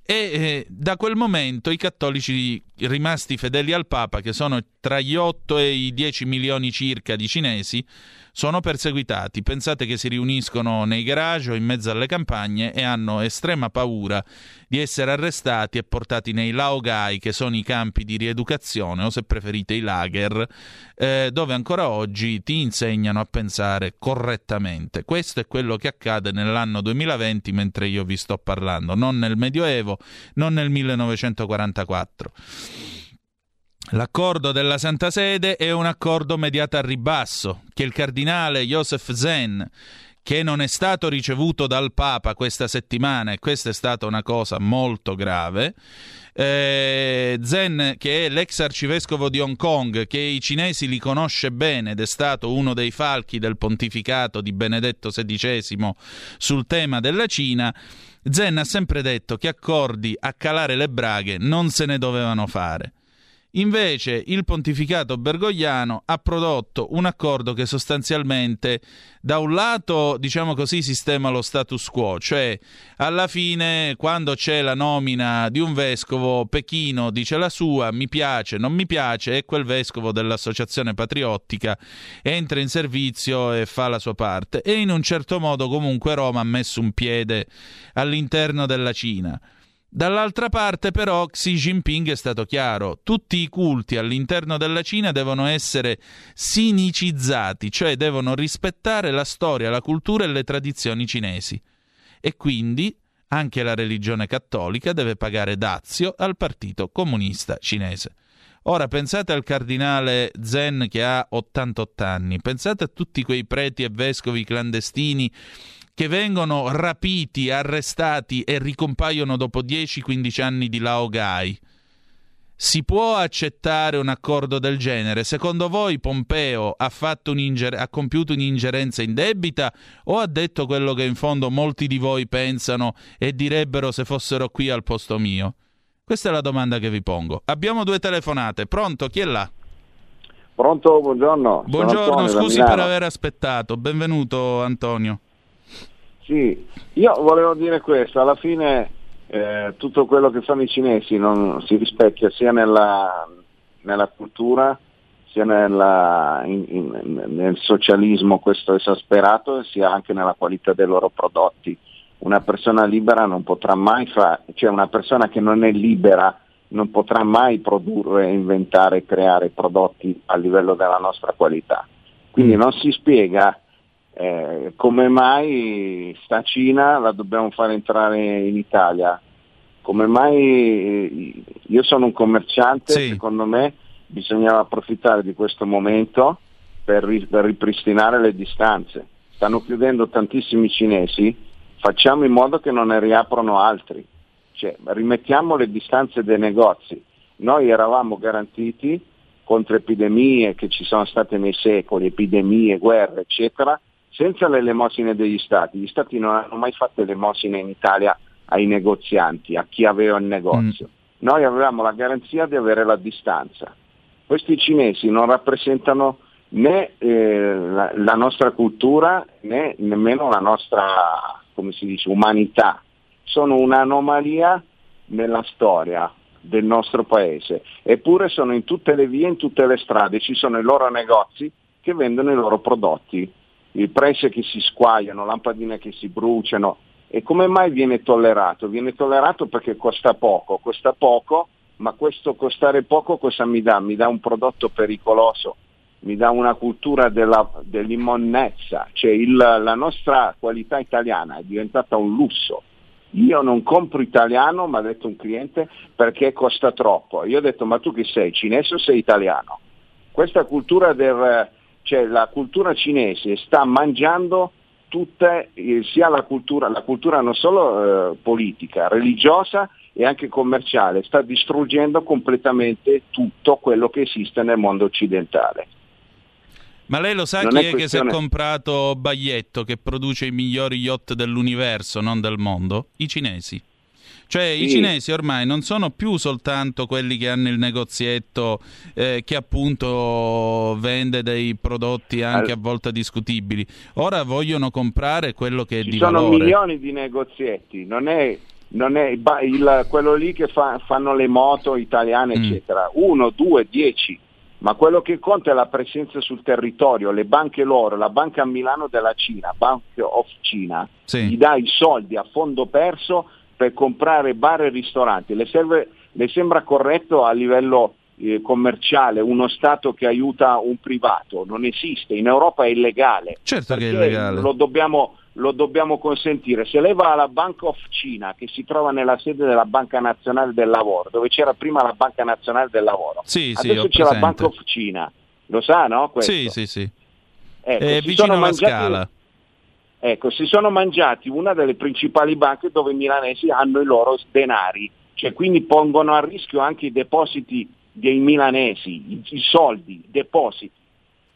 E eh, da quel momento i cattolici rimasti fedeli al Papa, che sono tra gli 8 e i 10 milioni circa di cinesi, sono perseguitati. Pensate che si riuniscono nei garage o in mezzo alle campagne e hanno estrema paura di essere arrestati e portati nei laogai, che sono i campi di rieducazione o se preferite i lager, eh, dove ancora oggi ti insegnano a pensare correttamente. Questo è quello che accade nell'anno 2020 mentre io vi sto parlando, non nel Medioevo, non nel 1944. L'accordo della Santa Sede è un accordo mediato a ribasso che il cardinale Joseph Zen che non è stato ricevuto dal Papa questa settimana e questa è stata una cosa molto grave. Eh, Zen, che è l'ex arcivescovo di Hong Kong, che i cinesi li conosce bene ed è stato uno dei falchi del pontificato di Benedetto XVI sul tema della Cina, Zen ha sempre detto che accordi a calare le braghe non se ne dovevano fare Invece il pontificato bergogliano ha prodotto un accordo che sostanzialmente da un lato, diciamo così, sistema lo status quo, cioè alla fine quando c'è la nomina di un vescovo, Pechino dice la sua, mi piace, non mi piace, e quel vescovo dell'associazione patriottica entra in servizio e fa la sua parte. E in un certo modo comunque Roma ha messo un piede all'interno della Cina. Dall'altra parte però Xi Jinping è stato chiaro, tutti i culti all'interno della Cina devono essere sinicizzati, cioè devono rispettare la storia, la cultura e le tradizioni cinesi. E quindi anche la religione cattolica deve pagare dazio al Partito Comunista Cinese. Ora pensate al cardinale Zen che ha 88 anni, pensate a tutti quei preti e vescovi clandestini che vengono rapiti, arrestati e ricompaiono dopo 10-15 anni di Laogai. Si può accettare un accordo del genere? Secondo voi Pompeo ha, ha, compiuto un'ingerenza indebita o ha detto quello che in fondo molti di voi pensano e direbbero se fossero qui al posto mio? Questa è la domanda che vi pongo. Abbiamo due telefonate. Pronto? Chi è là? Pronto, buongiorno. Buongiorno, Antonio, scusi per aver aspettato. Benvenuto Antonio. Sì, io volevo dire questo, alla fine eh, tutto quello che fanno i cinesi non si rispecchia sia nella, nella cultura sia nella, in, in, nel socialismo questo esasperato sia anche nella qualità dei loro prodotti. Una persona libera non potrà mai fare, cioè una persona che non è libera non potrà mai produrre, inventare, creare prodotti a livello della nostra qualità. Quindi mm. non si spiega eh, come mai sta Cina la dobbiamo far entrare in Italia? Come mai eh, io sono un commerciante, sì. secondo me bisognava approfittare di questo momento per, ri- per ripristinare le distanze. Stanno chiudendo tantissimi cinesi, facciamo in modo che non ne riaprono altri. Cioè, rimettiamo le distanze dei negozi. Noi eravamo garantiti contro epidemie che ci sono state nei secoli, epidemie, guerre, eccetera, senza le elemosine degli stati. Gli stati non hanno mai fatto elemosine in Italia ai negozianti, a chi aveva il negozio. Mm. Noi avevamo la garanzia di avere la distanza. Questi cinesi non rappresentano né eh, la, la, nostra cultura né nemmeno la nostra dice, umanità. Sono un'anomalia nella storia del nostro paese, eppure sono in tutte le vie, in tutte le strade, ci sono i loro negozi che vendono i loro prodotti il presse che si squagliano, lampadine che si bruciano. E come mai viene tollerato? Viene tollerato perché costa poco, costa poco, ma questo costare poco cosa mi dà? Mi dà un prodotto pericoloso, mi dà una cultura della, dell'immonnezza, cioè il, la nostra qualità italiana è diventata un lusso. Io non compro italiano, mi ha detto un cliente, perché costa troppo. Io ho detto, ma tu che sei, cinese o sei italiano? Questa cultura del, cioè la cultura cinese sta mangiando tutte, eh, sia la cultura, la cultura non solo eh, politica, religiosa e anche commerciale, sta distruggendo completamente tutto quello che esiste nel mondo occidentale. Ma lei lo sa non chi è, è questione... che si è comprato Baglietto che produce i migliori yacht dell'universo, non del mondo? I cinesi. Cioè sì. i cinesi ormai non sono più soltanto quelli che hanno il negozietto eh, che appunto vende dei prodotti anche a volte discutibili, ora vogliono comprare quello che è Ci di sono valore. Ci sono milioni di negozietti, non è, non è il, quello lì che fa, fanno le moto italiane mm. eccetera, uno, due, dieci ma quello che conta è la presenza sul territorio, le banche loro, la banca a Milano della Cina, Bank of Cina, sì. gli dà i soldi a fondo perso per comprare bar e ristoranti. Le, serve, le sembra corretto a livello eh, commerciale uno Stato che aiuta un privato? Non esiste, in Europa è illegale. Certo che è illegale. Lo dobbiamo, lo dobbiamo consentire. Se lei va alla Bank of China, che si trova nella sede della Banca Nazionale del Lavoro, dove c'era prima la Banca Nazionale del Lavoro, sì, adesso sì, c'è la Bank of China, lo sa, no? Questo? Sì, sì, sì. Ecco, è vicino alla mangiati... scala. Ecco, si sono mangiati una delle principali banche dove i milanesi hanno i loro denari, cioè quindi pongono a rischio anche i depositi dei milanesi, i, soldi, i depositi.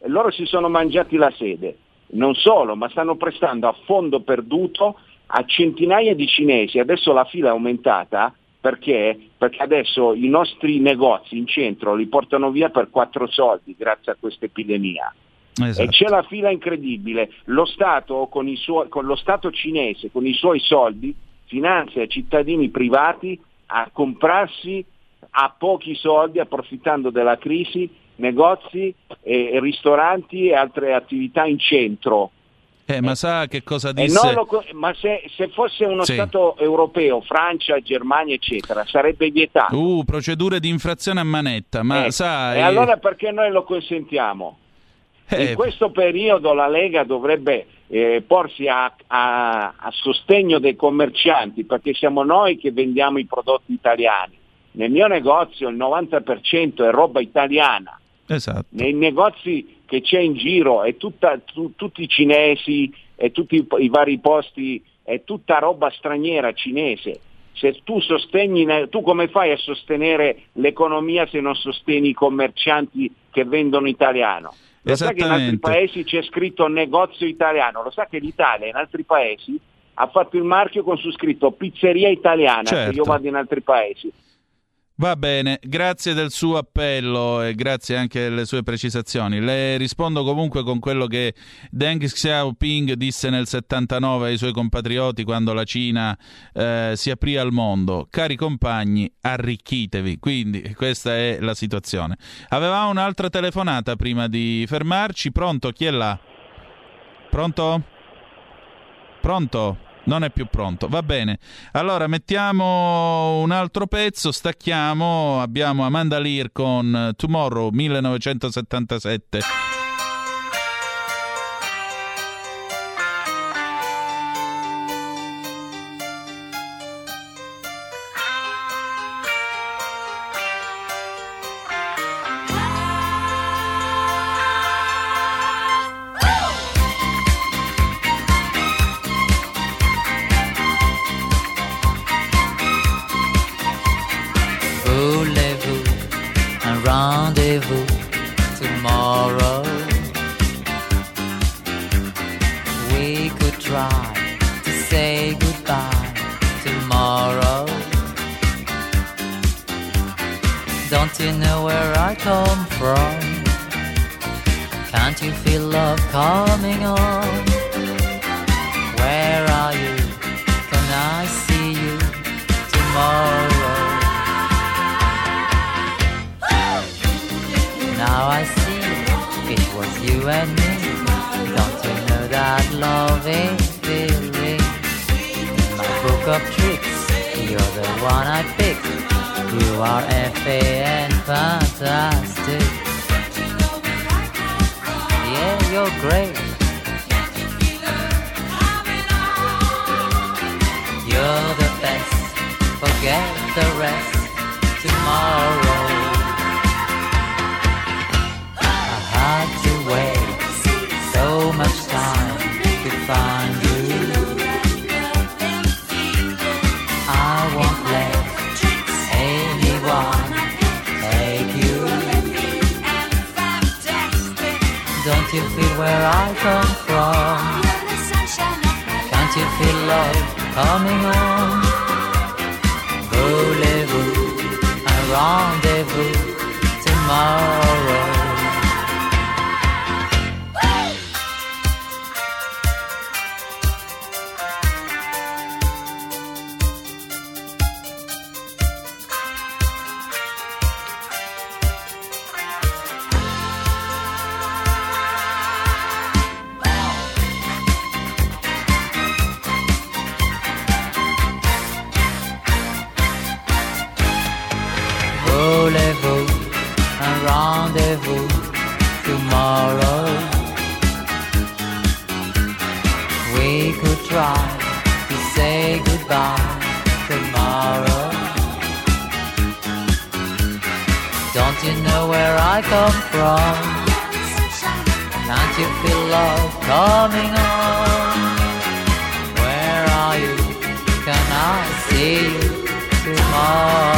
E loro si sono mangiati la sede. Non solo, ma stanno prestando a fondo perduto a centinaia di cinesi, adesso la fila è aumentata perché? Perché adesso i nostri negozi in centro li portano via per quattro soldi grazie a questa epidemia. Esatto. E c'è la fila incredibile. Lo Stato, con, suoi, con lo Stato cinese, con i suoi soldi, finanzia i cittadini privati a comprarsi a pochi soldi, approfittando della crisi, negozi, e ristoranti e altre attività in centro. Eh, ma sa che cosa disse? Lo, ma se, se, fosse uno sì. Stato europeo, Francia, Germania, eccetera, sarebbe vietato. Uh, procedure di infrazione a manetta, ma eh, sa... E allora perché noi lo consentiamo? Eh. In questo periodo la Lega dovrebbe eh, porsi a, a, a, sostegno dei commercianti perché siamo noi che vendiamo i prodotti italiani. Nel mio negozio il 90% è roba italiana. Esatto. Nei negozi che c'è in giro è tutta, tu, tutti i cinesi e tutti i, i vari posti, è tutta roba straniera cinese se tu sostegni, tu come fai a sostenere l'economia se non sostieni i commercianti che vendono italiano? Lo sa che in altri paesi c'è scritto negozio italiano, lo sa che l'Italia in altri paesi ha fatto il marchio con su scritto pizzeria italiana, certo. se io vado in altri paesi. Va bene, grazie del suo appello e grazie anche delle sue precisazioni. Le rispondo comunque con quello che Deng Xiaoping disse nel 79 ai suoi compatrioti quando la Cina eh, si aprì al mondo. Cari compagni, arricchitevi. Quindi questa è la situazione. Avevamo un'altra telefonata prima di fermarci. Pronto? Chi è là? Pronto? Pronto? Non è più pronto. Va bene. Allora mettiamo un altro pezzo, stacchiamo. Abbiamo Amanda Lear con Tomorrow 1977. from? Can't you feel love coming on? Where are you? Can I see you tomorrow? Now I see it was you and me. Don't you know that love is feeling? In my book of tricks, you're the one I picked. You are FA and fantastic. Yeah, you're great. You're the best. Forget the rest. Tomorrow. A hard I come from. Can't you feel love coming on? you feel love coming on? Where are you? Can I see you tomorrow?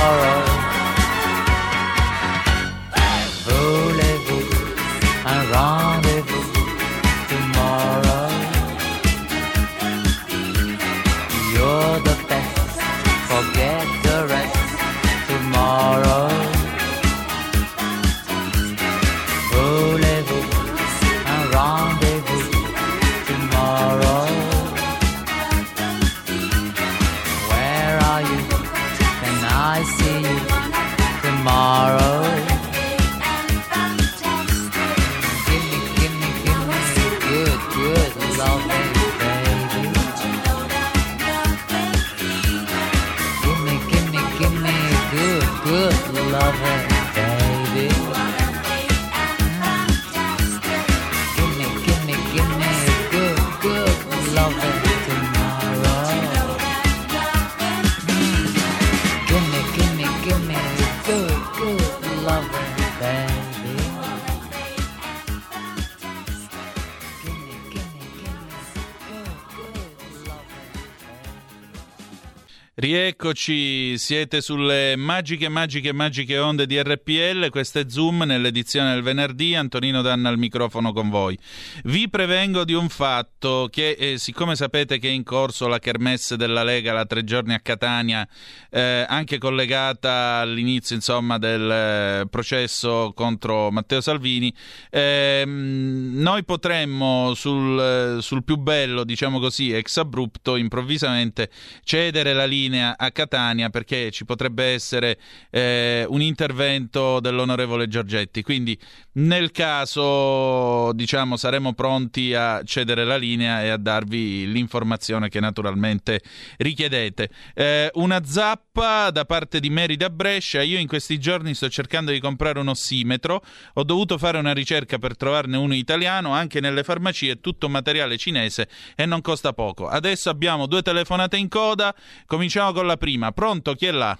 Rieccoci, siete sulle magiche, magiche, magiche onde di RPL, questo è Zoom nell'edizione del venerdì, Antonino Danna al microfono con voi. Vi prevengo di un fatto che, eh, siccome sapete che è in corso la kermesse della Lega la tre giorni a Catania, eh, anche collegata all'inizio insomma, del eh, processo contro Matteo Salvini, ehm, noi potremmo sul, sul più bello, diciamo così, ex abrupto, improvvisamente cedere la linea a Catania perché ci potrebbe essere eh, un intervento dell'onorevole Giorgetti. Quindi nel caso diciamo saremo pronti a cedere la linea e a darvi l'informazione che naturalmente richiedete. Eh, una zappa da parte di Merida Brescia. Io in questi giorni sto cercando di comprare un ossimetro. Ho dovuto fare una ricerca per trovarne uno italiano. Anche nelle farmacie tutto materiale cinese e non costa poco. Adesso abbiamo due telefonate in coda. Cominciamo con la prima. Pronto? Chi è là?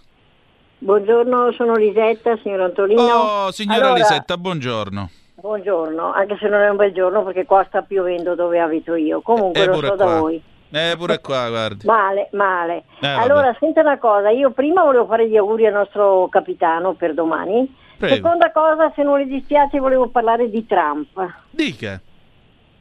Buongiorno, sono Lisetta, signor Antonino. Oh, signora allora, Lisetta, buongiorno. Buongiorno, anche se non è un bel giorno perché qua sta piovendo dove abito io. Comunque eh, lo so qua. da voi. Eh, pure qua, guardi. Male, male. Eh, allora, senta una cosa, io prima volevo fare gli auguri al nostro capitano per domani. Prego. Seconda cosa, se non le dispiace, volevo parlare di Trump. Dica.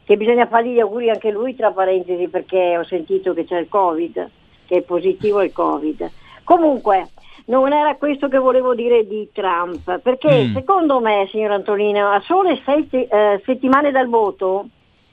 Che bisogna fargli gli auguri anche lui, tra parentesi, perché ho sentito che c'è il Covid che è positivo il Covid. Comunque, non era questo che volevo dire di Trump, perché mm. secondo me, signor Antonino, a sole sei eh, settimane dal voto,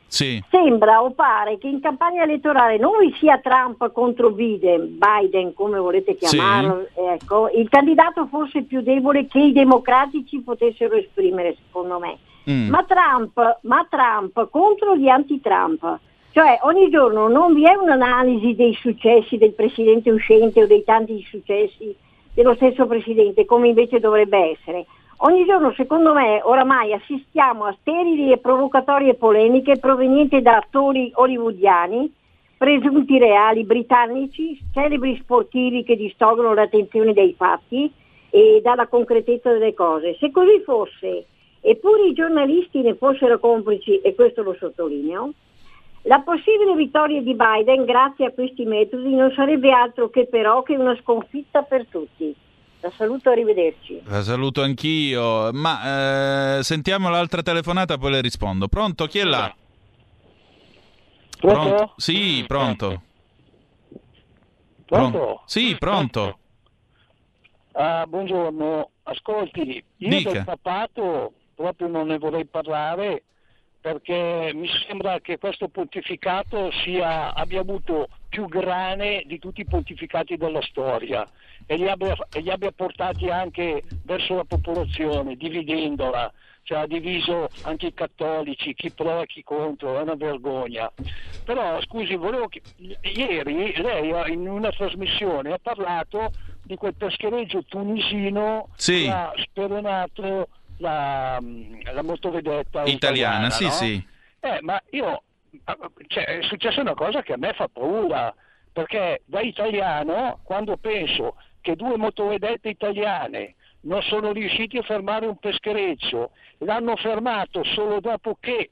sì. sembra o pare che in campagna elettorale non vi sia Trump contro Biden, Biden come volete chiamarlo, sì. ecco, il candidato forse più debole che i democratici potessero esprimere, secondo me. Mm. Ma, Trump, ma Trump contro gli anti-Trump cioè ogni giorno non vi è un'analisi dei successi del presidente uscente o dei tanti successi dello stesso presidente, come invece dovrebbe essere. Ogni giorno, secondo me, oramai assistiamo a sterili e provocatorie polemiche provenienti da attori hollywoodiani, presunti reali britannici, celebri sportivi che distolgono l'attenzione dai fatti e dalla concretezza delle cose. Se così fosse, eppure i giornalisti ne fossero complici, e questo lo sottolineo, la possibile vittoria di Biden grazie a questi metodi non sarebbe altro che però che una sconfitta per tutti. La saluto, arrivederci. La saluto anch'io, ma eh, sentiamo l'altra telefonata, poi le rispondo. Pronto? Chi è là? Pronto? pronto? Sì, pronto. Pronto? pronto? Sì, pronto. Ah, buongiorno, ascolti, io Dica. del papato proprio non ne vorrei parlare perché mi sembra che questo pontificato sia, abbia avuto più grane di tutti i pontificati della storia e li, abbia, e li abbia portati anche verso la popolazione, dividendola, cioè ha diviso anche i cattolici, chi pro e chi contro, è una vergogna. Però scusi, volevo che... ieri lei in una trasmissione ha parlato di quel peschereggio tunisino sì. che ha speronato la, la motovedetta italiana, italiana sì, no? sì. Eh, ma io, cioè, è successa una cosa che a me fa paura, perché da italiano, quando penso che due motovedette italiane non sono riusciti a fermare un peschereccio, l'hanno fermato solo dopo che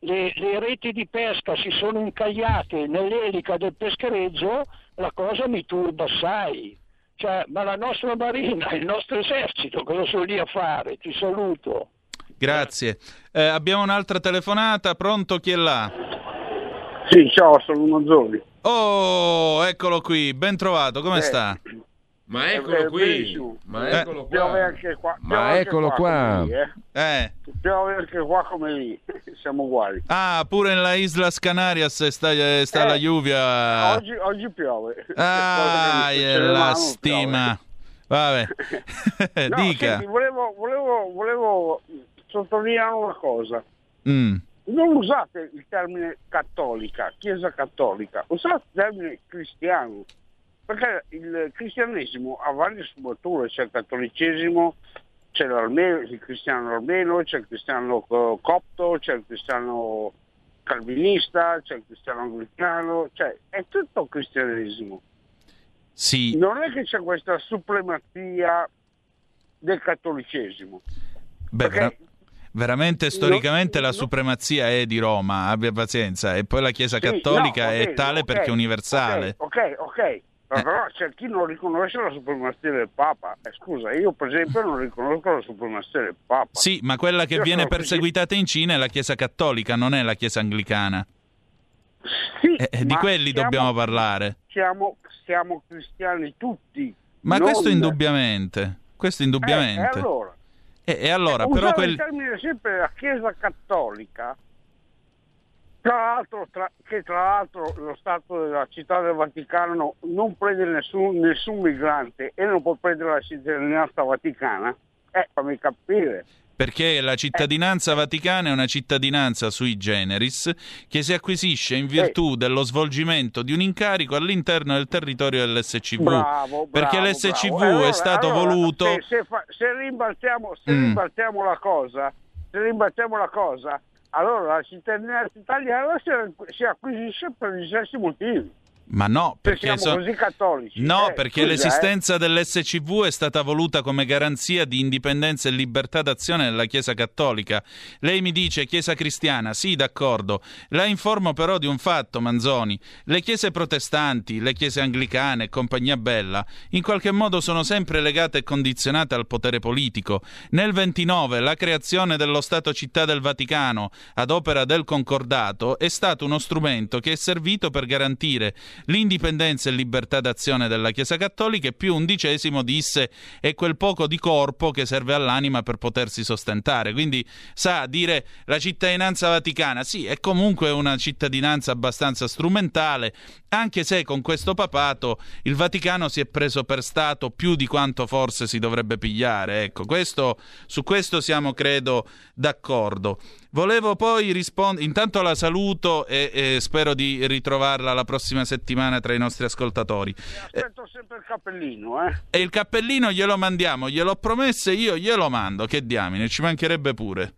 le, le, reti di pesca si sono incagliate nell'elica del peschereggio, la cosa mi turba assai. Cioè, ma la nostra marina, il nostro esercito, cosa sono lì a fare? Ti saluto. Grazie. Eh, abbiamo un'altra telefonata, pronto chi è là? Sì, ciao, sono Mazzoli. Oh, eccolo qui, ben trovato, come eh, sta? Ma eccolo eh, qui, ma eh, eccolo qua. Anche qua. Ma eccolo qua. Lì, eh. eh. Piove anche qua come lì, [LAUGHS] siamo uguali. Ah, pure nella Islas Canarias sta, sta eh, la lluvia. Oggi, oggi piove. [LAUGHS] Ah, la stima. Vabbè, [LAUGHS] no, dica. Senti, volevo, volevo, volevo, sottolineare una cosa. Mm. Non usate il termine cattolica, chiesa cattolica, usate il termine cristiano perché il cristianesimo ha varie sfumature, c'è il cattolicesimo, c'è il cristiano armeno, c'è il cristiano copto, c'è il cristiano calvinista, c'è il cristiano anglicano, cioè è tutto cristianesimo. Sì. Non è che c'è questa supremazia del cattolicesimo. Beh, vera- veramente storicamente no, la supremazia è di Roma, abbia pazienza, e poi la Chiesa sì, cattolica no, è tale okay, perché è universale. Ok, ok, ok Però c'è chi non riconosce la supremazia del Papa. Eh, scusa, io per esempio non riconosco la supremazia del Papa. Sì, ma quella che Io viene perseguitata in Cina è la Chiesa cattolica, non è la Chiesa anglicana. Sì, Eh, eh, di quelli siamo- dobbiamo parlare. Siamo, siamo cristiani tutti. Ma non- questo indubbiamente. Questo Eh, indubbiamente. e allora? E, e allora, Eh, però quel... il termine sempre la Chiesa cattolica, tra l'altro, tra- che tra l'altro lo Stato della Città del Vaticano non prende nessun, nessun migrante e non può prendere la cittadinanza vaticana, eh, fammi capire. Perché la cittadinanza vaticana è una cittadinanza sui generis che si acquisisce in virtù dello svolgimento di un incarico all'interno del territorio dell'SCV. Bravo, perché bravo, l'SCV bravo. E allora- è stato allora, voluto. Se, se fa- se rimbalziamo, se Mm. rimbalziamo la cosa, se rimbalziamo la cosa, allora la cittadinanza italiana si, si acquisisce per gli stessi motivi. Ma no, perché siamo so- così cattolici. No, Eh, perché scusa, l'esistenza dell'SCV è stata voluta come garanzia di indipendenza e libertà d'azione della Chiesa Cattolica. Lei mi dice Chiesa Cristiana, sì, d'accordo. La informo però di un fatto, Manzoni. Le chiese protestanti, le chiese anglicane e compagnia bella, in qualche modo sono sempre legate e condizionate al potere politico. Nel 29 la creazione dello Stato Città del Vaticano ad opera del Concordato è stato uno strumento che è servito per garantire l'indipendenza e libertà d'azione della Chiesa Cattolica e più undicesimo disse è quel poco di corpo che serve all'anima per potersi sostentare. Quindi sa dire la cittadinanza vaticana, sì, è comunque una cittadinanza abbastanza strumentale, anche se con questo papato il Vaticano si è preso per Stato più di quanto forse si dovrebbe pigliare. Ecco, questo, su questo siamo credo d'accordo. Volevo poi rispondere, intanto la saluto e, e spero di ritrovarla la prossima settimana tra i nostri ascoltatori. Aspetto sempre il cappellino, eh. E il cappellino glielo mandiamo, gliel'ho promesso e io glielo mando, che diamine, ci mancherebbe pure.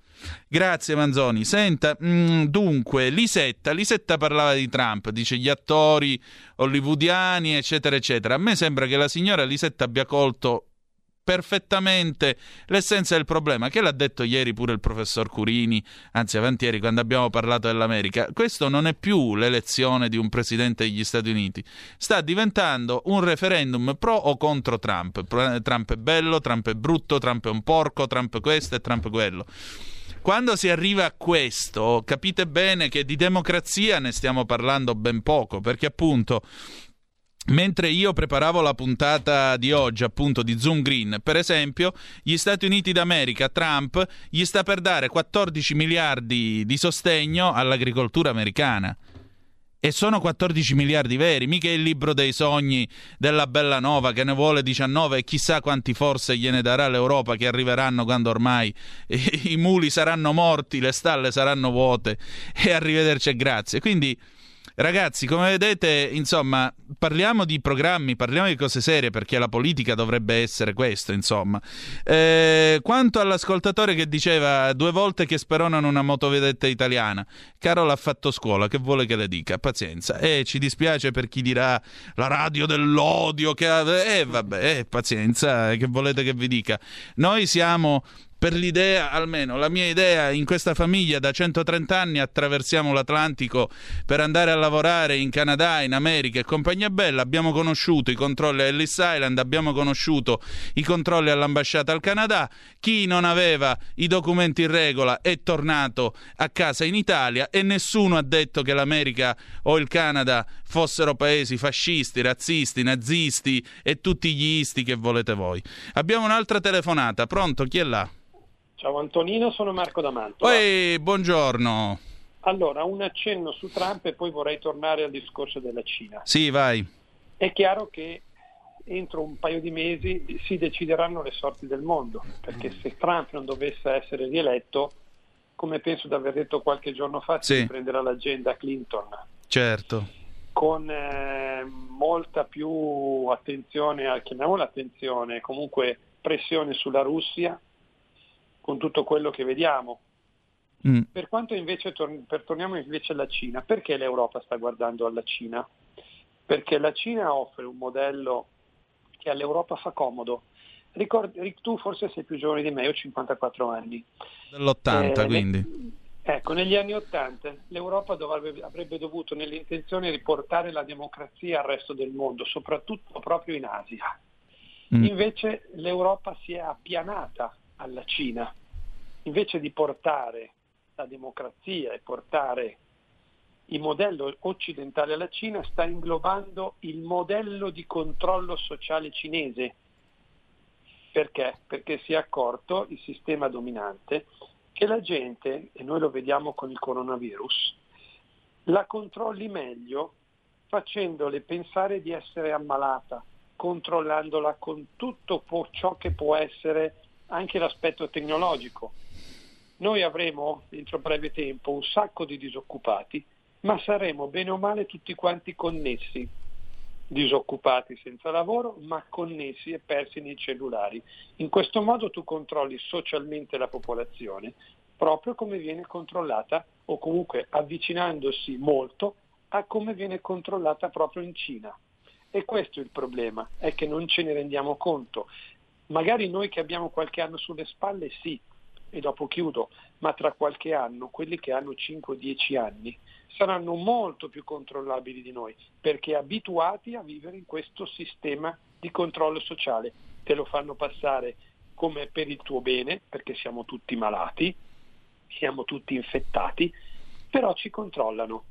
Grazie Manzoni. Senta, mm, dunque, Lisetta, Lisetta parlava di Trump, dice gli attori hollywoodiani, eccetera, eccetera. A me sembra che la signora Lisetta abbia colto perfettamente l'essenza del problema, che l'ha detto ieri pure il professor Curini, anzi avanti ieri quando abbiamo parlato dell'America. Questo non è più l'elezione di un presidente degli Stati Uniti, sta diventando un referendum pro o contro Trump. Trump è bello, Trump è brutto, Trump è un porco, Trump questo e Trump quello. Quando si arriva a questo, capite bene che di democrazia ne stiamo parlando ben poco, perché appunto Mentre io preparavo la puntata di oggi, appunto di Zoom Green, per esempio, gli Stati Uniti d'America, Trump, gli sta per dare 14 miliardi di sostegno all'agricoltura americana. E sono 14 miliardi veri, mica il libro dei sogni della Bellanova che ne vuole 19 e chissà quanti forse gliene darà l'Europa che arriveranno quando ormai [LAUGHS] i muli saranno morti, le stalle saranno vuote e arrivederci e grazie. Quindi Ragazzi, come vedete, insomma, parliamo di programmi, parliamo di cose serie perché la politica dovrebbe essere questo, insomma. Eh, quanto all'ascoltatore che diceva due volte che speronano una motovedetta italiana, Carol ha fatto scuola, che vuole che le dica? Pazienza. E eh, ci dispiace per chi dirà la radio dell'odio, che. Eh, vabbè, eh, pazienza, che volete che vi dica? Noi siamo per l'idea, almeno la mia idea, in questa famiglia da 130 anni attraversiamo l'Atlantico per andare a lavorare in Canada, in America e compagnia bella. Abbiamo conosciuto i controlli a Ellis Island, abbiamo conosciuto i controlli all'ambasciata al Canada. Chi non aveva i documenti in regola è tornato a casa in Italia e nessuno ha detto che l'America o il Canada fossero paesi fascisti, razzisti, nazisti e tutti gli isti che volete voi. Abbiamo un'altra telefonata. Pronto? Chi è là? Ciao Antonino, sono Marco D'Amanto. Ehi, buongiorno. Allora, un accenno su Trump e poi vorrei tornare al discorso della Cina. Sì, vai. È chiaro che entro un paio di mesi si decideranno le sorti del mondo, perché se Trump non dovesse essere rieletto, come penso di aver detto qualche giorno fa, Sì. si prenderà l'agenda Clinton Certo. con eh, molta più attenzione, chiamiamola attenzione, comunque pressione sulla Russia, con tutto quello che vediamo. Mm. Per quanto invece, tor- per- torniamo invece alla Cina, perché l'Europa sta guardando alla Cina? Perché la Cina offre un modello che all'Europa fa comodo. Ricordi, ri- tu forse sei più giovane di me, io ho 54 anni. Dell'80, Eh, quindi. Ecco, Ecco, negli anni Ottanta l'Europa dovrebbe, avrebbe dovuto nell'intenzione riportare la democrazia al resto del mondo, soprattutto proprio in Asia. Mm. Invece l'Europa si è appianata alla Cina. Invece di portare la democrazia e portare il modello occidentale alla Cina, sta inglobando il modello di controllo sociale cinese. Perché? Perché si è accorto il sistema dominante che la gente, e noi lo vediamo con il coronavirus, la controlli meglio facendole pensare di essere ammalata, controllandola con tutto ciò che può essere anche l'aspetto tecnologico. Noi avremo entro breve tempo un sacco di disoccupati, ma saremo bene o male tutti quanti connessi, disoccupati senza lavoro, ma connessi e persi nei cellulari. In questo modo tu controlli socialmente la popolazione, proprio come viene controllata o comunque avvicinandosi molto a come viene controllata proprio in Cina. E questo è il problema, è che non ce ne rendiamo conto. Magari noi che abbiamo qualche anno sulle spalle sì, e dopo chiudo, ma tra qualche anno quelli che hanno 5-10 anni saranno molto più controllabili di noi, perché abituati a vivere in questo sistema di controllo sociale. Te lo fanno passare come per il tuo bene, perché siamo tutti malati, siamo tutti infettati, però ci controllano.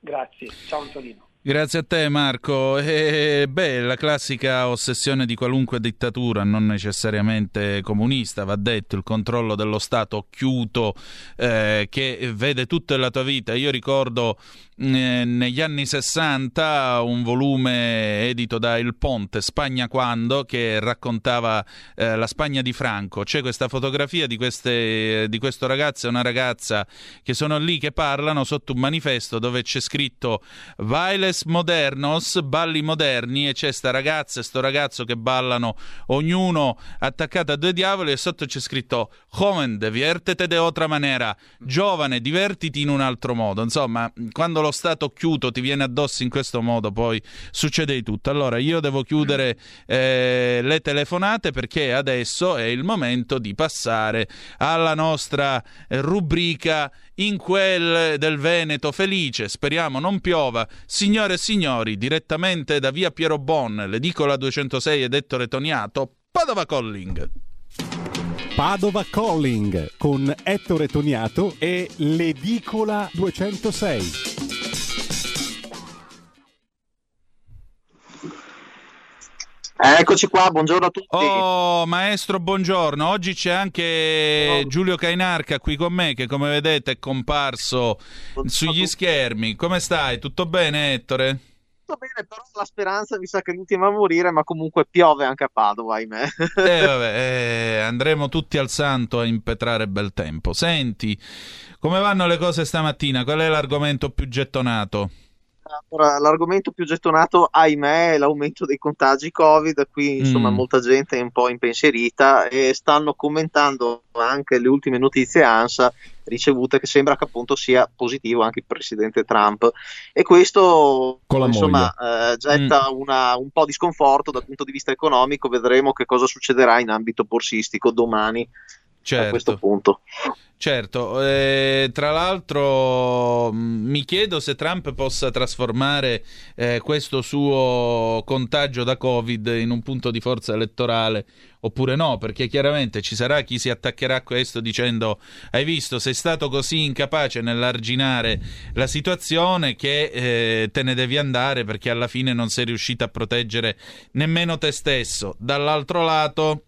Grazie, ciao Antonino. Grazie a te Marco. Eh, beh, la classica ossessione di qualunque dittatura, non necessariamente comunista, va detto, il controllo dello Stato occhiuto eh, che vede tutta la tua vita. Io ricordo negli anni 60 un volume edito da Il Ponte, Spagna Quando, che raccontava eh, la Spagna di Franco. C'è questa fotografia di, queste, di questo ragazzo e una ragazza che sono lì che parlano sotto un manifesto dove c'è scritto Bailes modernos, balli moderni, e c'è sta ragazza e sto ragazzo che ballano ognuno attaccato a due diavoli e sotto c'è scritto Joven, diviértete de otra manera, giovane, divertiti in un altro modo. Insomma, quando lo stato chiuso ti viene addosso in questo modo, poi succede di tutto. Allora, io devo chiudere eh, le telefonate perché adesso è il momento di passare alla nostra rubrica in quel del Veneto felice, speriamo non piova. Signore e signori, direttamente da via Piero Bon, l'edicola 206 ed Ettore Toniato, Padova Calling. Padova Calling con Ettore Toniato e l'edicola 206. Eccoci qua, buongiorno a tutti. Oh, maestro, buongiorno. Oggi c'è anche. Giulio Cainarca qui con me, che come vedete è comparso buongiorno sugli schermi. Come stai? Tutto bene, Ettore? Tutto bene, però la speranza mi sa che l'ultima a morire, ma comunque piove anche a Padova, ahimè. eh, [LAUGHS] vabbè, eh, andremo tutti al santo a impetrare bel tempo. Senti, come vanno le cose stamattina? Qual è l'argomento più gettonato? Allora, l'argomento più gettonato, ahimè, è l'aumento dei contagi Covid. Qui, insomma, mm. molta gente è un po' impensierita e stanno commentando anche le ultime notizie ANSA ricevute che sembra che appunto sia positivo anche il presidente Trump e questo insomma eh, getta mm. una, un po' di sconforto dal punto di vista economico vedremo che cosa succederà in ambito borsistico domani certo. a questo punto Certo, eh, tra l'altro mm, mi chiedo se Trump possa trasformare eh, questo suo contagio da Covid in un punto di forza elettorale oppure no, perché chiaramente ci sarà chi si attaccherà a questo dicendo hai visto, sei stato così incapace nell'arginare la situazione che eh, te ne devi andare perché alla fine non sei riuscito a proteggere nemmeno te stesso. Dall'altro lato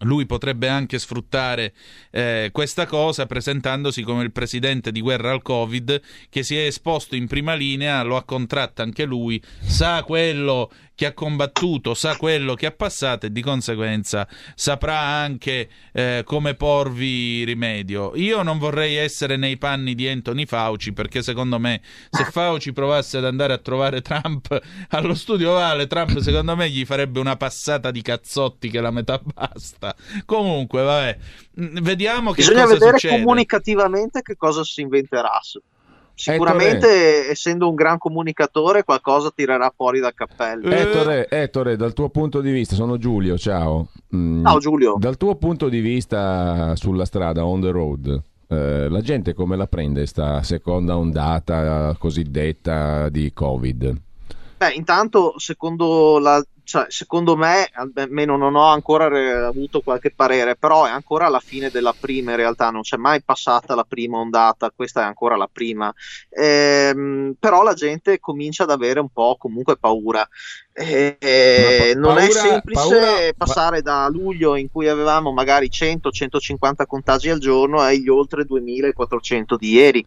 lui potrebbe anche sfruttare eh, questa cosa presentandosi come il presidente di guerra al Covid che si è esposto in prima linea, lo ha contratto anche lui, sa quello che ha combattuto sa quello che ha passato e di conseguenza saprà anche eh, come porvi rimedio. Io non vorrei essere nei panni di Anthony Fauci perché secondo me se [LAUGHS] Fauci provasse ad andare a trovare Trump allo studio Vale, Trump secondo me gli farebbe una passata di cazzotti che la metà basta. Comunque, vabbè, mm, vediamo che Bisogna cosa vedere succede. comunicativamente che cosa si inventerà. Sicuramente, Ettore. essendo un gran comunicatore, qualcosa tirerà fuori dal cappello. Ettore, Ettore, dal tuo punto di vista, sono Giulio, ciao. Mm, ciao Giulio. Dal tuo punto di vista sulla strada, on the road, eh, la gente come la prende sta seconda ondata cosiddetta di Covid? Beh, intanto, secondo, la, cioè, secondo me, almeno non ho ancora re- avuto qualche parere, però è ancora la fine della prima in realtà, non c'è mai passata la prima ondata, questa è ancora la prima. Ehm, però la gente comincia ad avere un po' comunque paura. Eh, pa- non paura, è semplice paura, passare da luglio in cui avevamo magari 100-150 contagi al giorno agli oltre 2400 di ieri.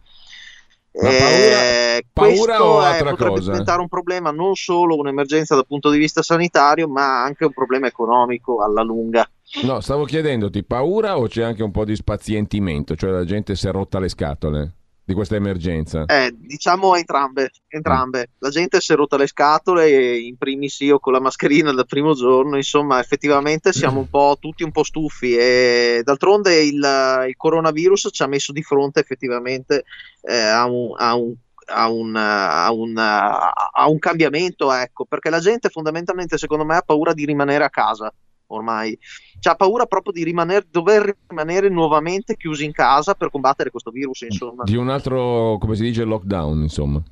Paura, eh, paura o altra potrebbe cosa? diventare un problema non solo un'emergenza dal punto di vista sanitario, ma anche un problema economico alla lunga. No, stavo chiedendoti paura o c'è anche un po' di spazientimento, cioè la gente si è rotta le scatole? Di questa emergenza? Eh, diciamo entrambe, entrambe. La gente si è rotta le scatole e in primis io con la mascherina dal primo giorno, insomma effettivamente siamo un po' tutti un po' stufi e d'altronde il, il coronavirus ci ha messo di fronte effettivamente eh, a un, a un a un, a, un, a un, cambiamento, ecco, perché la gente fondamentalmente secondo me ha paura di rimanere a casa ormai. C'ha paura proprio di rimanere, dover rimanere nuovamente chiusi in casa per combattere questo virus, insomma. Di un altro, come si dice, lockdown, insomma.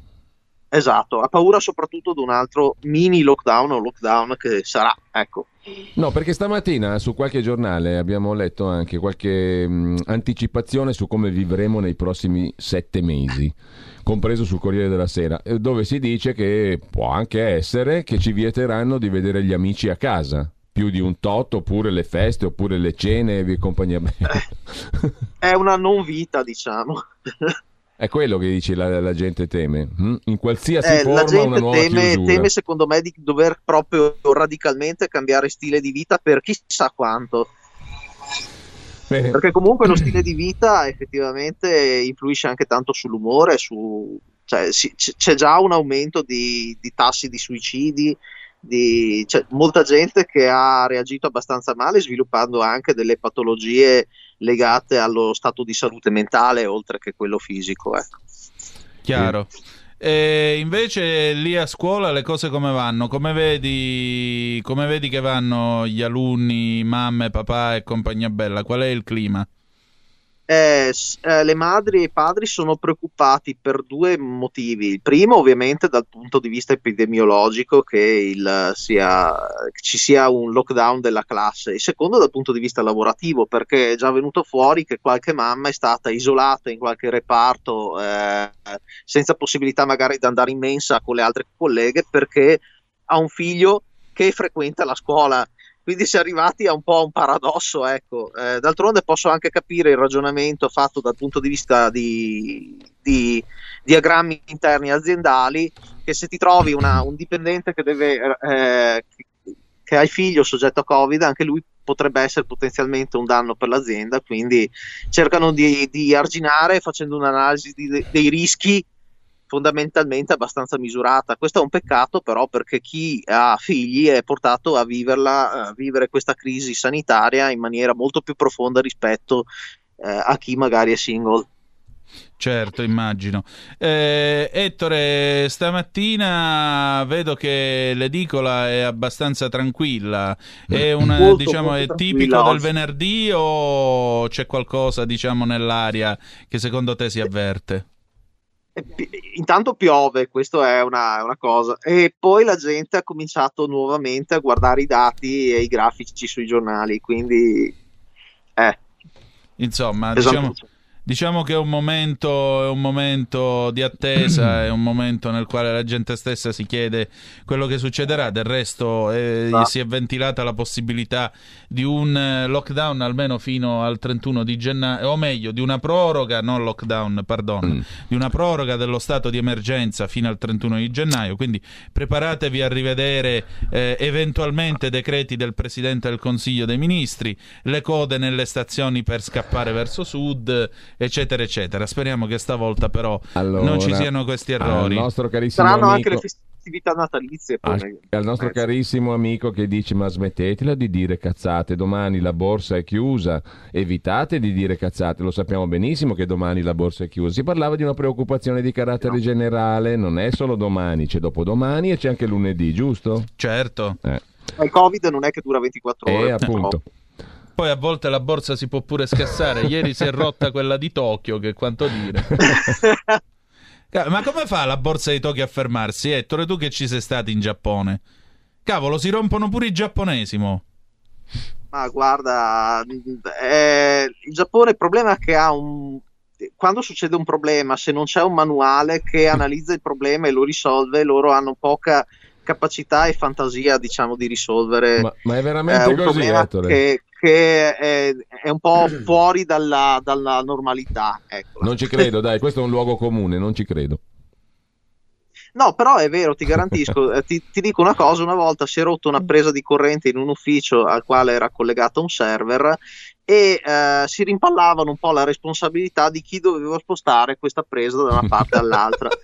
Esatto, ha paura soprattutto di un altro mini lockdown o lockdown che sarà, ecco. No, perché stamattina su qualche giornale abbiamo letto anche qualche mh, anticipazione su come vivremo nei prossimi sette mesi, compreso sul Corriere della Sera, eh, dove si dice che può anche essere che ci vieteranno di vedere gli amici a casa più di un tot, oppure le feste, oppure le cene e compagnia bene. È una non vita, diciamo. È quello che dici la, la gente teme. Hm? In qualsiasi eh, forma la gente teme, teme, secondo me, di dover proprio radicalmente cambiare stile di vita per chissà quanto. Beh. Perché comunque lo stile di vita effettivamente influisce anche tanto sull'umore, su... cioè, si, c'è già un aumento di, di tassi di suicidi, di cioè, molta gente che ha reagito abbastanza male, sviluppando anche delle patologie legate allo stato di salute mentale oltre che quello fisico. Ecco. Chiaro. E invece lì a scuola le cose come vanno? Come vedi, come vedi che vanno gli alunni, mamme, papà e compagnia bella? Qual è il clima? Eh, eh, le madri e i padri sono preoccupati per due motivi. Il primo, ovviamente, dal punto di vista epidemiologico, che il, sia, ci sia un lockdown della classe. Il secondo, dal punto di vista lavorativo, perché è già venuto fuori che qualche mamma è stata isolata in qualche reparto eh, senza possibilità magari di andare in mensa con le altre colleghe perché ha un figlio che frequenta la scuola quindi si è arrivati a un po' un paradosso. Ecco. Eh, d'altronde posso anche capire il ragionamento fatto dal punto di vista di, di diagrammi interni aziendali, che se ti trovi una, un dipendente che, deve, eh, che ha il figlio soggetto a Covid, anche lui potrebbe essere potenzialmente un danno per l'azienda, quindi cercano di, di arginare facendo un'analisi di, dei rischi fondamentalmente abbastanza misurata. Questo è un peccato però perché chi ha figli è portato a viverla, a vivere questa crisi sanitaria in maniera molto più profonda rispetto eh, a chi magari è single. Certo, immagino. Eh, Ettore, stamattina vedo che l'edicola è abbastanza tranquilla. È, una, molto, diciamo, molto è tipico oggi. del venerdì o c'è qualcosa diciamo, nell'aria che secondo te si avverte? Intanto piove, questa è una, una, cosa, e poi la gente ha cominciato nuovamente a guardare i dati e i grafici sui giornali, quindi eh. Insomma, diciamo, Diciamo che è un, momento, è un momento di attesa, [CLEARS THROAT] è un momento nel quale la gente stessa si chiede quello che succederà. Del resto eh, ah. si è ventilata la possibilità di un eh, lockdown almeno fino al 31 di gennaio, o meglio, di una proroga, non lockdown, pardon, mm. di una proroga dello stato di emergenza fino al 31 di gennaio. Quindi preparatevi a rivedere eh, eventualmente decreti del Presidente del Consiglio dei Ministri, le code nelle stazioni per scappare verso sud eccetera, eccetera. Speriamo che stavolta però allora, non ci siano questi errori. Al nostro carissimo Saranno amico... anche le festività natalizie. Al, al nostro carissimo amico che dice: Ma smettetela di dire cazzate. Domani la borsa è chiusa. Evitate di dire cazzate. Lo sappiamo benissimo che domani la borsa è chiusa. Si parlava di una preoccupazione di carattere no. generale. Non è solo domani, c'è dopodomani e c'è anche lunedì, giusto? Certo. Eh. Il Covid non è che dura 24 ore. Eh, appunto. Poi a volte la borsa si può pure scassare. [LAUGHS] Ieri si è rotta quella di Tokyo, che quanto dire. [LAUGHS] Ma come fa la borsa di Tokyo a fermarsi? Ettore, tu che ci sei stato in Giappone? Cavolo, si rompono pure i giapponesi, mo. Ma guarda, eh, il Giappone il problema è che ha un... Quando succede un problema, se non c'è un manuale che analizza il problema e lo risolve, loro hanno poca capacità e fantasia, diciamo, di risolvere ma, ma è veramente eh, un così, problema Ettore? che, che è, è un po' [CLEARS THROAT] fuori dalla, dalla normalità. Ecco. Non ci credo, dai, questo è un luogo comune, non ci credo. No, però è vero, ti garantisco, [LAUGHS] eh, ti, ti dico una cosa, una volta si è rotto una presa di corrente in un ufficio al quale era collegato un server e eh, si rimpallavano un po' la responsabilità di chi doveva spostare questa presa da una parte all'altra. [LAUGHS]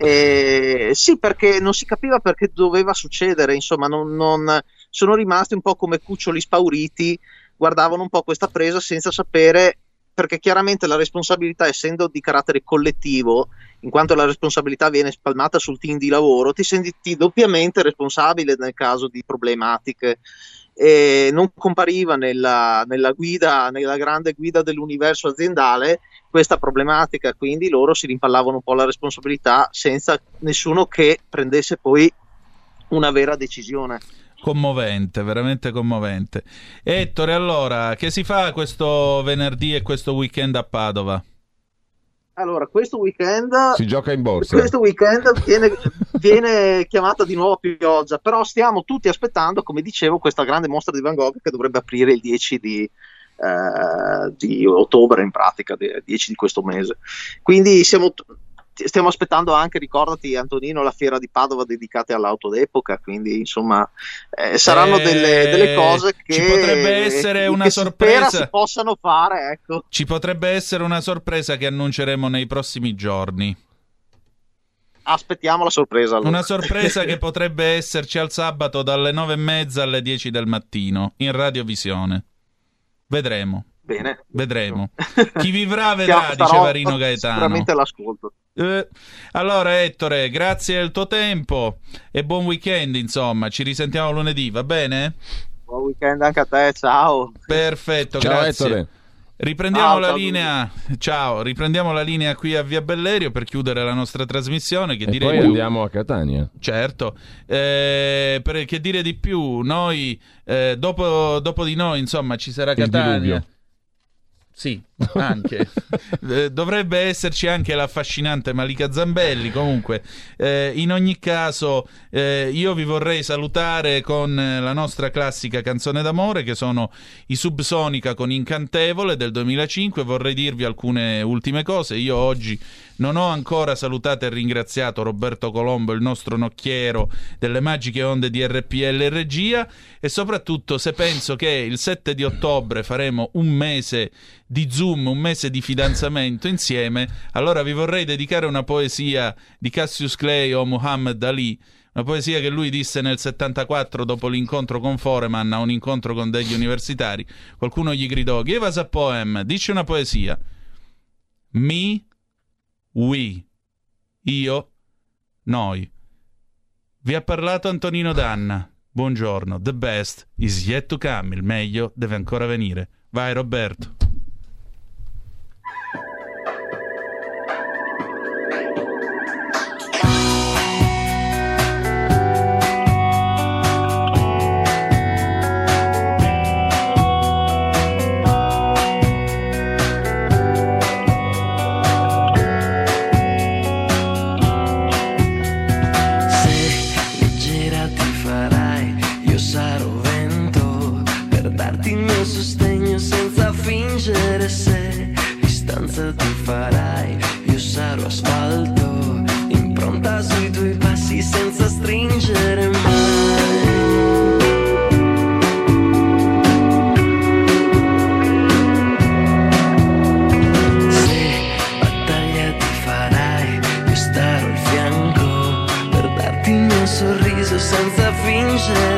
E, sì, perché non si capiva perché doveva succedere, insomma, non, non, sono rimasti un po' come cuccioli spauriti, guardavano un po' questa presa senza sapere perché chiaramente la responsabilità, essendo di carattere collettivo, in quanto la responsabilità viene spalmata sul team di lavoro, ti senti doppiamente responsabile nel caso di problematiche. E non compariva nella, nella, guida, nella grande guida dell'universo aziendale questa problematica, quindi loro si rimpallavano un po' la responsabilità senza nessuno che prendesse poi una vera decisione. Commovente, veramente commovente. Ettore, allora, che si fa questo venerdì e questo weekend a Padova? Allora, questo weekend si gioca in borsa. Questo weekend viene, viene, chiamata di nuovo pioggia, però stiamo tutti aspettando, come dicevo, questa grande mostra di Van Gogh che dovrebbe aprire il 10 di, eh, di ottobre, in pratica, il 10 di questo mese. Quindi siamo stiamo aspettando anche, ricordati Antonino, la fiera di Padova dedicata all'auto d'epoca, quindi insomma eh, saranno eh, delle, delle, cose che ci potrebbe essere una che sorpresa si, possano fare, ecco. Ci potrebbe essere una sorpresa che annunceremo nei prossimi giorni. Aspettiamo la sorpresa. Allora. Una sorpresa che potrebbe esserci al sabato dalle nove e mezza alle 10 del mattino in radiovisione. Vedremo. Bene. Vedremo. [LAUGHS] Chi vivrà vedrà, diceva Rino Gaetano. Sicuramente l'ascolto. Eh, allora Ettore, grazie del tuo tempo e buon weekend, insomma, ci risentiamo lunedì, va bene? Buon weekend anche a te, ciao. Perfetto, ciao, grazie. Ettore. Riprendiamo Ciao, la ciao, linea. Ciao, riprendiamo la linea qui a Via Bellerio per chiudere la nostra trasmissione. Che e direi poi più... andiamo a Catania. Certo, eh, per che dire di più, noi eh, dopo, dopo, di noi, insomma, ci sarà Il Catania. diluvio. Sì, anche. [LAUGHS] Eh, Dovrebbe esserci anche l'affascinante Malika Zambelli. Comunque, eh, in ogni caso, eh, io vi vorrei salutare con eh, la nostra classica canzone d'amore, che sono i Subsonica con Incantevole del 2005. Vorrei dirvi alcune ultime cose. Io oggi non ho ancora salutato e ringraziato Roberto Colombo, il nostro nocchiero delle magiche onde di RPL regia. E soprattutto, se penso che il 7 di ottobre faremo un mese di Zoom, un mese di fidanzamento insieme, allora vi vorrei dedicare una poesia di Cassius Clay o Muhammad Ali, una poesia che lui disse nel 74 dopo l'incontro con Foreman a un incontro con degli universitari. Qualcuno gli gridò: Give us a poem, dici una poesia. Me, we, io, noi. Vi ha parlato Antonino Danna. Buongiorno, the best is yet to come, il meglio deve ancora venire. Vai Roberto. vision.